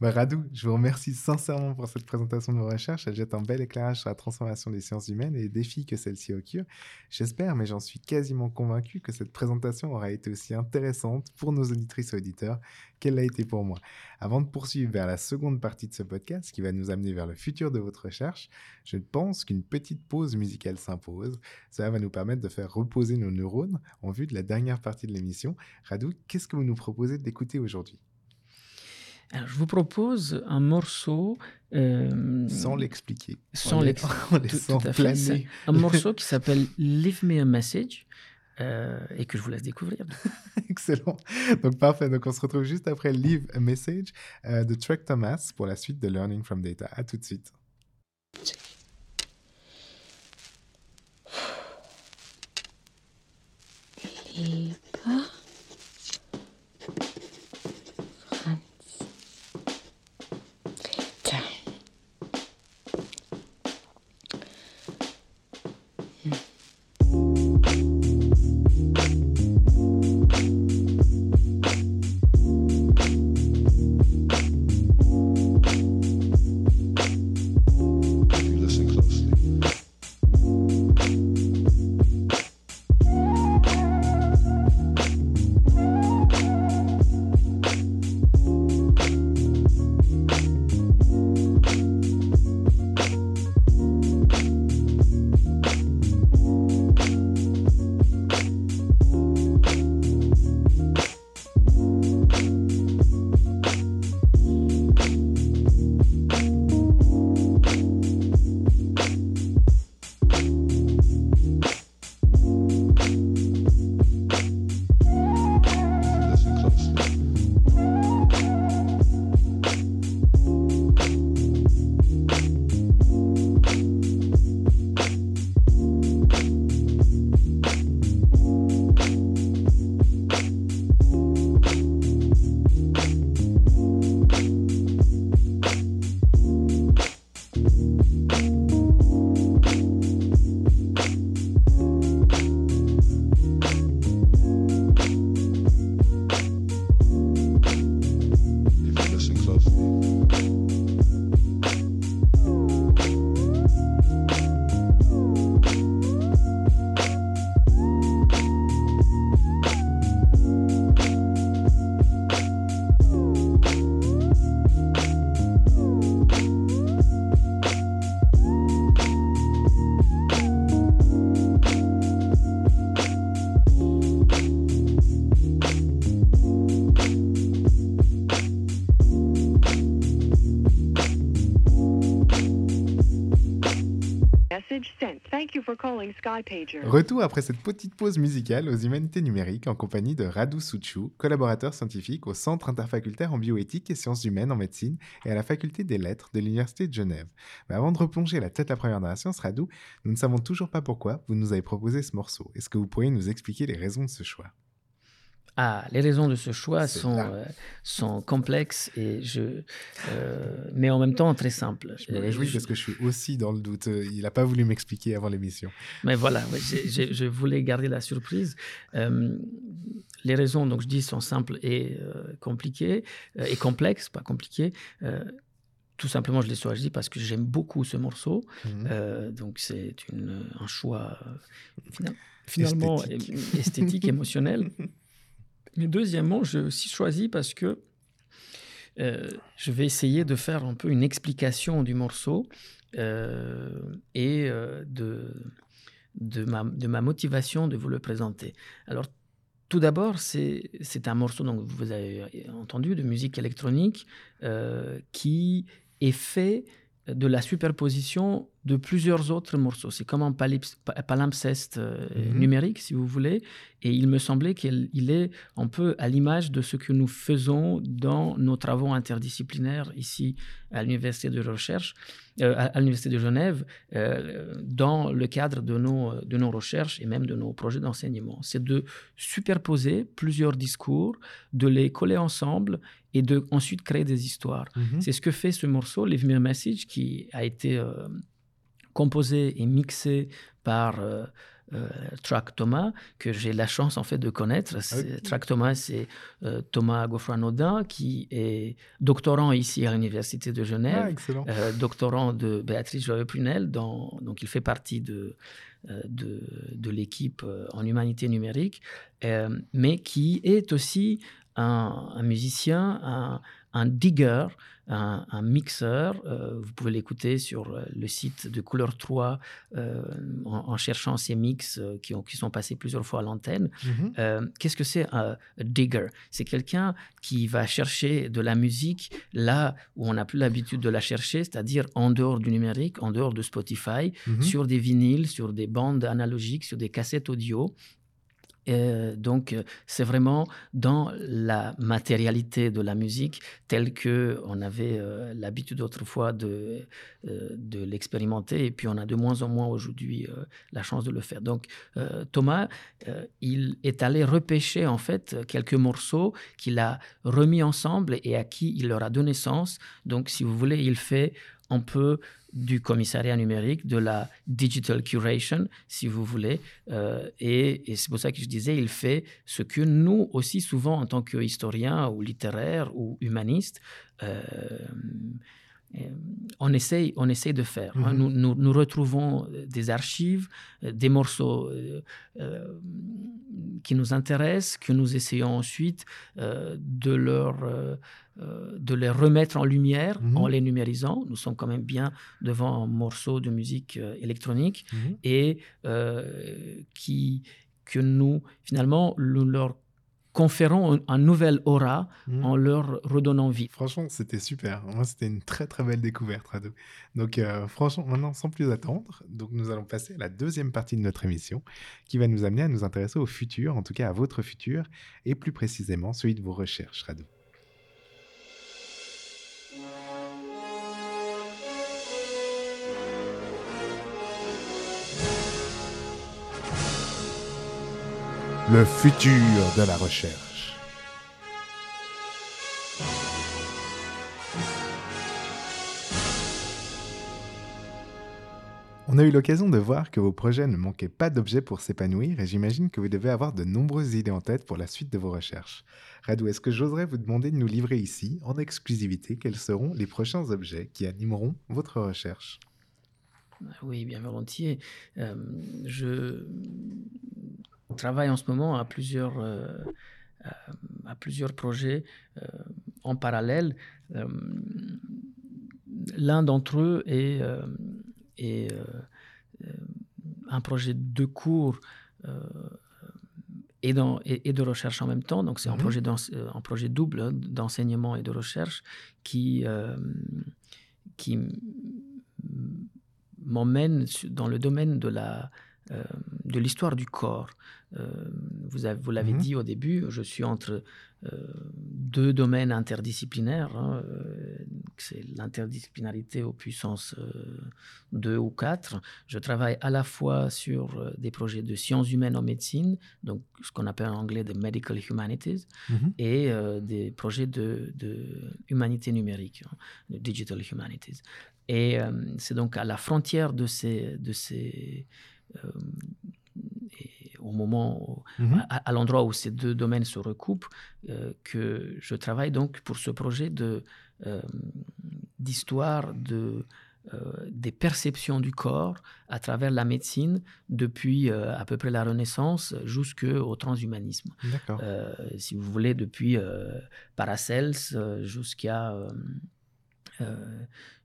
S2: Bah, Radou, je vous remercie sincèrement pour cette présentation de vos recherches. Elle jette un bel éclairage sur la transformation des sciences humaines et les défis que celle-ci occupent. J'espère, mais j'en suis quasiment convaincu que cette présentation aura été aussi intéressante pour nos auditrices et auditeurs qu'elle l'a été pour moi. Avant de poursuivre vers la seconde partie de ce podcast qui va nous amener vers le futur de votre recherche, je pense qu'une petite pause musicale s'impose. Cela va nous permettre de faire reposer nos neurones en vue de la dernière partie de l'émission. Radou, qu'est-ce que vous nous proposez d'écouter aujourd'hui?
S7: Alors, je vous propose un morceau.
S2: Euh, sans l'expliquer.
S7: Sans l'expliquer. Un morceau qui s'appelle Leave Me a Message. Euh, et que je vous laisse découvrir.
S2: Excellent. Donc parfait. Donc on se retrouve juste après Leave a Message euh, de Trek Thomas pour la suite de Learning from Data. À tout de suite. Retour après cette petite pause musicale aux humanités numériques en compagnie de Radu Souchou, collaborateur scientifique au Centre interfacultaire en bioéthique et sciences humaines en médecine et à la faculté des lettres de l'Université de Genève. Mais avant de replonger la tête la première dans la science, Radu, nous ne savons toujours pas pourquoi vous nous avez proposé ce morceau. Est-ce que vous pourriez nous expliquer les raisons de ce choix?
S7: Ah, les raisons de ce choix sont, euh, sont complexes et je, euh, mais en même temps très simples.
S2: Je me réjouis parce que je suis aussi dans le doute. Il n'a pas voulu m'expliquer avant l'émission.
S7: Mais voilà, je voulais garder la surprise. Euh, les raisons, donc je dis, sont simples et compliquées et complexes, pas compliquées. tout simplement, je l'ai choisi parce que j'aime beaucoup ce morceau. Mhm. donc c'est un choix finalement esthétique, esthétique émotionnel. Mais deuxièmement, j'ai aussi choisi parce que euh, je vais essayer de faire un peu une explication du morceau euh, et euh, de, de, ma, motivation de vous le présenter. Alors, tout d'abord, c'est un morceau, donc vous avez entendu, de musique électronique qui est fait de la superposition de plusieurs autres morceaux. C'est comme un palimpseste euh,
S2: Mhm.
S7: numérique, si vous voulez. Et il me semblait qu'il est un peu à l'image de ce que nous faisons dans nos travaux interdisciplinaires ici à l'Université de recherche, euh, à, à l'Université de Genève, euh, dans le cadre de nos, de nos recherches et même de nos projets d'enseignement. C'est de superposer plusieurs discours, de les coller ensemble et de ensuite créer des histoires.
S2: Mhm.
S7: C'est ce que fait ce morceau, Leave Me a Message, qui a été composé et mixé par euh, euh, Track Thomas, que j'ai la chance en fait de connaître. C'est-
S2: Ok.
S7: Track Thomas, c'est euh, Thomas Gaufranodin, qui est doctorant ici à l'Université de Genève.
S2: Ah.
S7: Euh, doctorant de Béatrice dans- donc il fait partie de, de, de l'équipe en humanité numérique, mais qui est aussi un, un musicien, un, un digger, un, un mixeur. Euh, vous pouvez l'écouter sur euh, le site de Couleur 3 euh, en, en cherchant ces mix qui, ont, qui sont passés plusieurs fois à l'antenne. Euh, Qu'est-ce que c'est un digger? C'est quelqu'un qui va chercher de la musique là où on n'a plus l'habitude de la chercher, c'est-à-dire en dehors du numérique, en dehors de Spotify,
S2: Mhm.
S7: sur des vinyles, sur des bandes analogiques, sur des cassettes audio. Euh, donc, euh, c'est vraiment dans la matérialité de la musique telle que on avait euh, l'habitude autrefois de, l'expérimenter, et puis on a de moins en moins aujourd'hui la chance de le faire. Donc, Thomas, il est allé repêcher en fait quelques morceaux qu'il a remis ensemble et à qui il leur a donné sens. Donc, si vous voulez, il fait un peu du commissariat numérique, de la digital curation, si vous voulez. Euh, et c'est pour ça que je disais, il fait ce que nous aussi, souvent, en tant qu'historiens ou littéraires ou humanistes, euh, on essaye, on essaye de faire. hein.
S2: Mhm.
S7: Nous, nous, nous retrouvons des archives, euh, des morceaux euh, euh, qui nous intéressent, que nous essayons ensuite euh, de leur euh, euh, de les remettre en lumière
S2: Mhm.
S7: en les numérisant. Nous sommes quand même bien devant un morceau de musique euh, électronique
S2: Mhm.
S7: et euh, qui, que nous, finalement, nous leur conférons un, un nouvel aura
S2: Mhm.
S7: en leur redonnant vie.
S2: Franchement, c'était super. Moi, c'était une très très belle découverte, Rado. Donc, euh, franchement, maintenant, sans plus attendre, donc nous allons passer à la deuxième partie de notre émission, qui va nous amener à nous intéresser au futur, en tout cas à votre futur, et plus précisément celui de vos recherches, Rado. Le futur de la recherche. On a eu l'occasion de voir que vos projets ne manquaient pas d'objets pour s'épanouir et j'imagine que vous devez avoir de nombreuses idées en tête pour la suite de vos recherches. Radou, est-ce que j'oserais vous demander de nous livrer ici, en exclusivité, quels seront les prochains objets qui animeront votre recherche?
S7: Oui, bien volontiers. Euh, je travaille en ce moment à plusieurs, euh, à, plusieurs projets euh, en parallèle. Euh, L'un d'entre eux est, est un projet de cours et, dans- et- et de recherche en même temps. Donc, c'est un,
S2: Mhm.
S7: projet d'ense- un projet double hein, d'enseignement et de recherche qui, m'emmène dans le domaine de la euh, de l'histoire du corps. Euh, vous avez- vous l'avez
S2: Mhm.
S7: dit au début, je suis entre euh, deux domaines interdisciplinaires. hein, c'est l'interdisciplinarité aux puissances 2 ou 4. Je travaille à la fois sur des projets de sciences humaines en médecine, donc ce qu'on appelle en anglais des medical humanities,
S2: Mhm.
S7: et des projets de, de humanité numérique, hein, de digital humanities. Et euh, c'est donc à la frontière de ces, de ces et au moment,
S2: Mhm.
S7: à, à l'endroit où ces deux domaines se recoupent, euh, que je travaille donc pour ce projet de euh, d'histoire de euh, des perceptions du corps à travers la médecine depuis euh, à peu près la Renaissance jusqu'au transhumanisme.
S2: D'accord.
S7: Euh, si vous voulez, depuis euh, Paracels euh, jusqu'à euh, euh,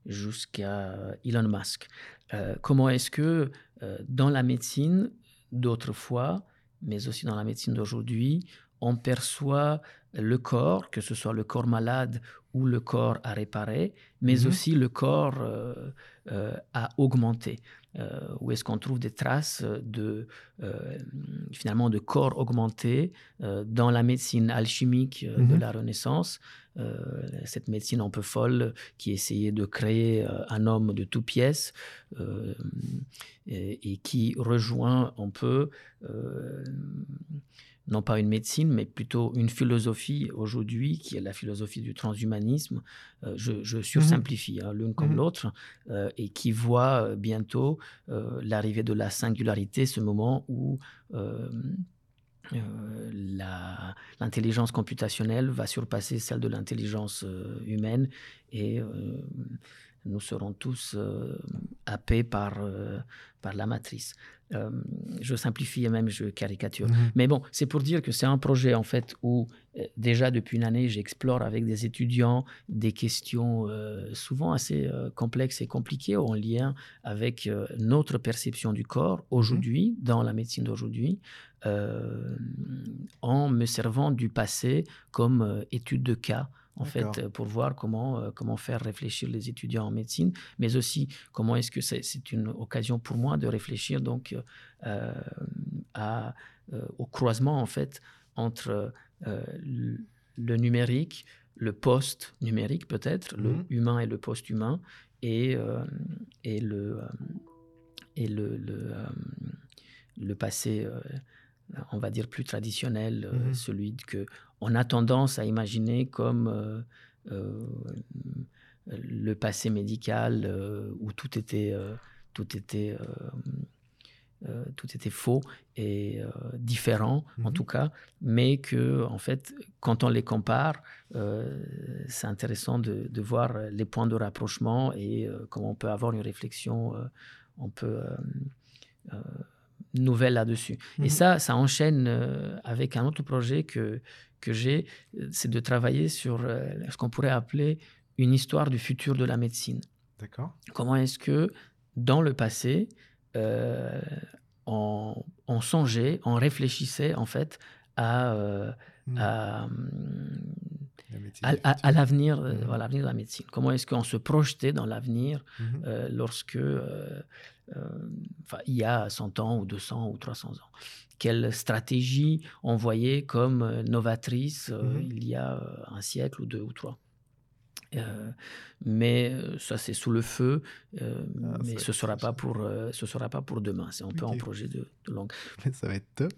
S7: jusqu'à Elon Musk. Euh, comment est-ce que euh, dans la médecine d'autrefois, mais aussi dans la médecine d'aujourd'hui, on perçoit le corps, que ce soit le corps malade ou le corps à réparer, mais
S2: Mhm.
S7: aussi le corps euh, euh, à augmenter. Euh, où est-ce qu'on trouve des traces de euh, finalement de corps augmentés euh, dans la médecine alchimique euh, de
S2: Mhm.
S7: la Renaissance, euh, cette médecine un peu folle qui essayait de créer euh, un homme de toutes pièces euh, et, et qui rejoint un peu euh, non pas une médecine, mais plutôt une philosophie aujourd'hui, qui est la philosophie du transhumanisme. Euh, je, je sursimplifie hein, l'une comme
S2: Mhm.
S7: l'autre, euh, et qui voit euh, bientôt euh, l'arrivée de la singularité, ce moment où euh, l'intelligence computationnelle va surpasser celle de l'intelligence euh, humaine et euh, nous serons tous happés par, par la matrice. Euh, je simplifie et même je caricature.
S2: Mhm.
S7: Mais bon, c'est pour dire que c'est un projet en fait où euh, déjà depuis une année, j'explore avec des étudiants des questions euh, souvent assez complexes et compliquées en lien avec notre perception du corps aujourd'hui, dans la médecine d'aujourd'hui, en me servant du passé comme étude de cas. En fait, euh, pour voir comment, euh, comment faire réfléchir les étudiants en médecine, mais aussi comment est-ce que c'est une occasion pour moi de réfléchir donc euh, à, euh, au croisement en fait entre le, numérique, le post-numérique peut-être, le
S2: Mhm.
S7: humain et le post-humain, et, et le, et le, le, le passé, on va dire plus traditionnel, euh,
S2: Mhm.
S7: celui que on a tendance à imaginer comme euh, euh, le passé médical où tout était, tout était, euh, tout était faux et euh, différent en
S2: Mhm.
S7: tout cas, mais que en fait, quand on les compare, euh, c'est intéressant de, de voir les points de rapprochement et comment on peut avoir une réflexion un peu euh, euh, nouvelle là-dessus.
S2: Mhm.
S7: Et ça, ça enchaîne euh, avec un autre projet que, que j'ai, euh, c'est de travailler sur euh, ce qu'on pourrait appeler une histoire du futur de la médecine.
S2: D'accord.
S7: Comment est-ce que dans le passé, euh, on, on songeait, on réfléchissait en fait à, euh,
S2: Mhm.
S7: à,
S2: La
S7: à- à- à l'avenir
S2: Mhm.
S7: voilà, l'avenir de la médecine. Comment est-ce qu'on se projetait dans l'avenir
S2: Mhm.
S7: euh, lorsque, enfin, il y a 100 ans ou 200 ou 300 ans. Quelle stratégie on voyait comme euh, novatrice euh,
S2: Mhm.
S7: il y a euh, un siècle ou deux ou trois? Euh, mais euh, ça c'est sous le feu, euh,
S2: Ah,
S7: mais ce sera pas pour euh, ce sera pas pour demain. C'est un peu un
S2: Ok.
S7: projet de, de longue.
S2: Ça va être top.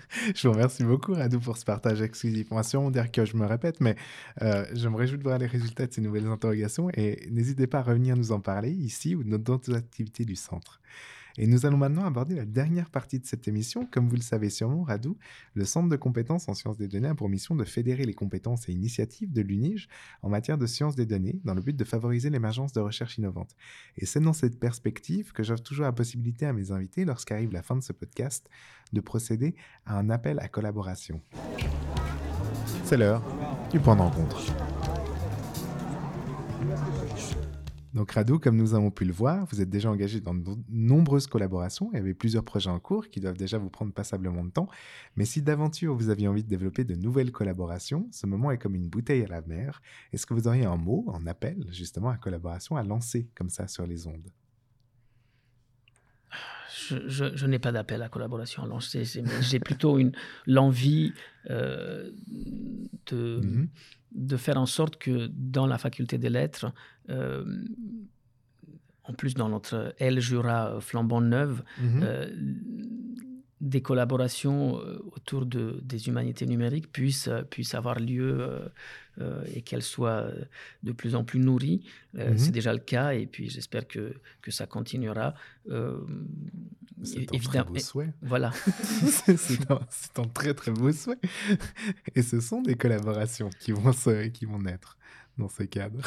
S2: Je vous remercie beaucoup, Radou, pour ce partage exclusif. Moi, sûrement dire que je me répète, mais euh, je me réjouis de voir les résultats de ces nouvelles interrogations et n'hésitez pas à revenir nous en parler ici ou dans d'autres activités du centre. Et nous allons maintenant aborder la dernière partie de cette émission. Comme vous le savez sûrement, Radou, le Centre de compétences en sciences des données a pour mission de fédérer les compétences et initiatives de l'UNIGE en matière de sciences des données dans le but de favoriser l'émergence de recherches innovantes. Et c'est dans cette perspective que j'offre toujours la possibilité à mes invités, lorsqu'arrive la fin de ce podcast, de procéder à un appel à collaboration. C'est l'heure du point de. Donc Radou, comme nous avons pu le voir, vous êtes déjà engagé dans de nombreuses collaborations et avez plusieurs projets en cours qui doivent déjà vous prendre passablement de temps. Mais si d'aventure vous aviez envie de développer de nouvelles collaborations, ce moment est comme une bouteille à la mer. Est-ce que vous auriez un mot, un appel justement à collaboration à lancer comme ça sur les ondes?
S7: Je, je- je n'ai pas d'appel à collaboration à lancer. J'ai plutôt l'envie euh, de,
S2: Mhm.
S7: De faire en sorte que dans la faculté des lettres, euh, en plus dans notre aile Jura flambant neuve,
S2: Mhm.
S7: euh, des collaborations euh, autour de, des humanités numériques puissent, euh, puissent avoir lieu euh, euh, et qu'elles soient de plus en plus nourries. Euh,
S2: Mhm.
S7: C'est déjà le cas et puis j'espère que, que ça continuera.
S2: C'est un très beau souhait.
S7: Voilà.
S2: c'est un, très très beau souhait. Et ce sont des collaborations qui vont, se, qui vont naître dans ce cadre.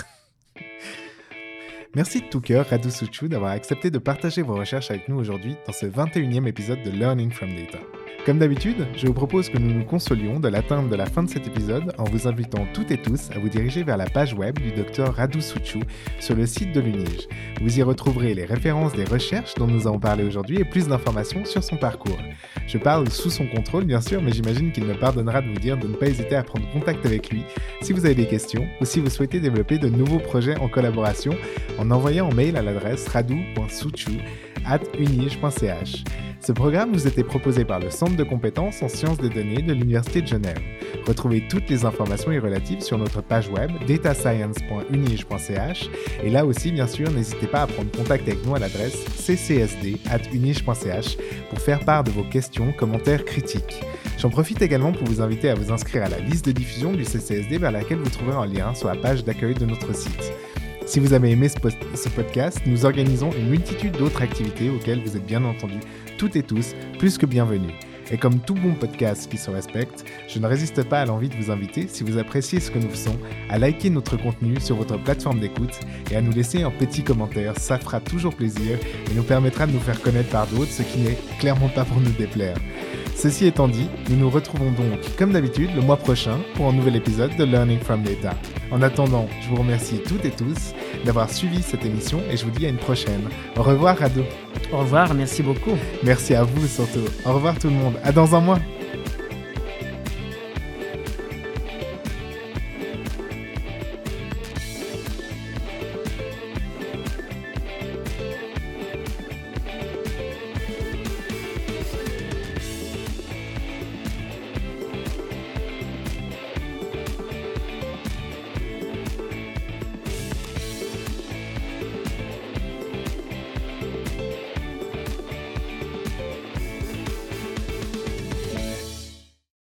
S2: Merci de tout cœur, Radu Suchu, d'avoir accepté de partager vos recherches avec nous aujourd'hui dans ce 21e épisode de Learning from Data. Comme d'habitude, je vous propose que nous nous consolions de l'atteinte de la fin de cet épisode en vous invitant toutes et tous à vous diriger vers la page web du docteur Radu Souchou sur le site de l'UNIGE. Vous y retrouverez les références des recherches dont nous avons parlé aujourd'hui et plus d'informations sur son parcours. Je parle sous son contrôle bien sûr, mais j'imagine qu'il me pardonnera de vous dire de ne pas hésiter à prendre contact avec lui si vous avez des questions ou si vous souhaitez développer de nouveaux projets en collaboration en envoyant un mail à l'adresse radu.souchou.unige.ch. Ce programme vous était proposé par le Centre de compétences en sciences des données de l'Université de Genève. Retrouvez toutes les informations y relatives sur notre page web datascience.unige.ch et là aussi, bien sûr, n'hésitez pas à prendre contact avec nous à l'adresse ccsd.unige.ch pour faire part de vos questions, commentaires, critiques. J'en profite également pour vous inviter à vous inscrire à la liste de diffusion du CCSD vers laquelle vous trouverez un lien sur la page d'accueil de notre site. Si vous avez aimé ce, ce podcast, nous organisons une multitude d'autres activités auxquelles vous êtes bien entendu toutes et tous plus que bienvenus. Et comme tout bon podcast qui se respecte, je ne résiste pas à l'envie de vous inviter, si vous appréciez ce que nous faisons, à liker notre contenu sur votre plateforme d'écoute et à nous laisser un petit commentaire. Ça fera toujours plaisir et nous permettra de nous faire connaître par d'autres, ce qui n'est clairement pas pour nous déplaire. Ceci étant dit, nous nous retrouvons donc, comme d'habitude, le mois prochain pour un nouvel épisode de Learning from Data. En attendant, je vous remercie toutes et tous d'avoir suivi cette émission et je vous dis à une prochaine. Au revoir, Rado.
S7: Au revoir, merci beaucoup.
S2: Merci à vous surtout. Au revoir tout le monde. À dans un mois.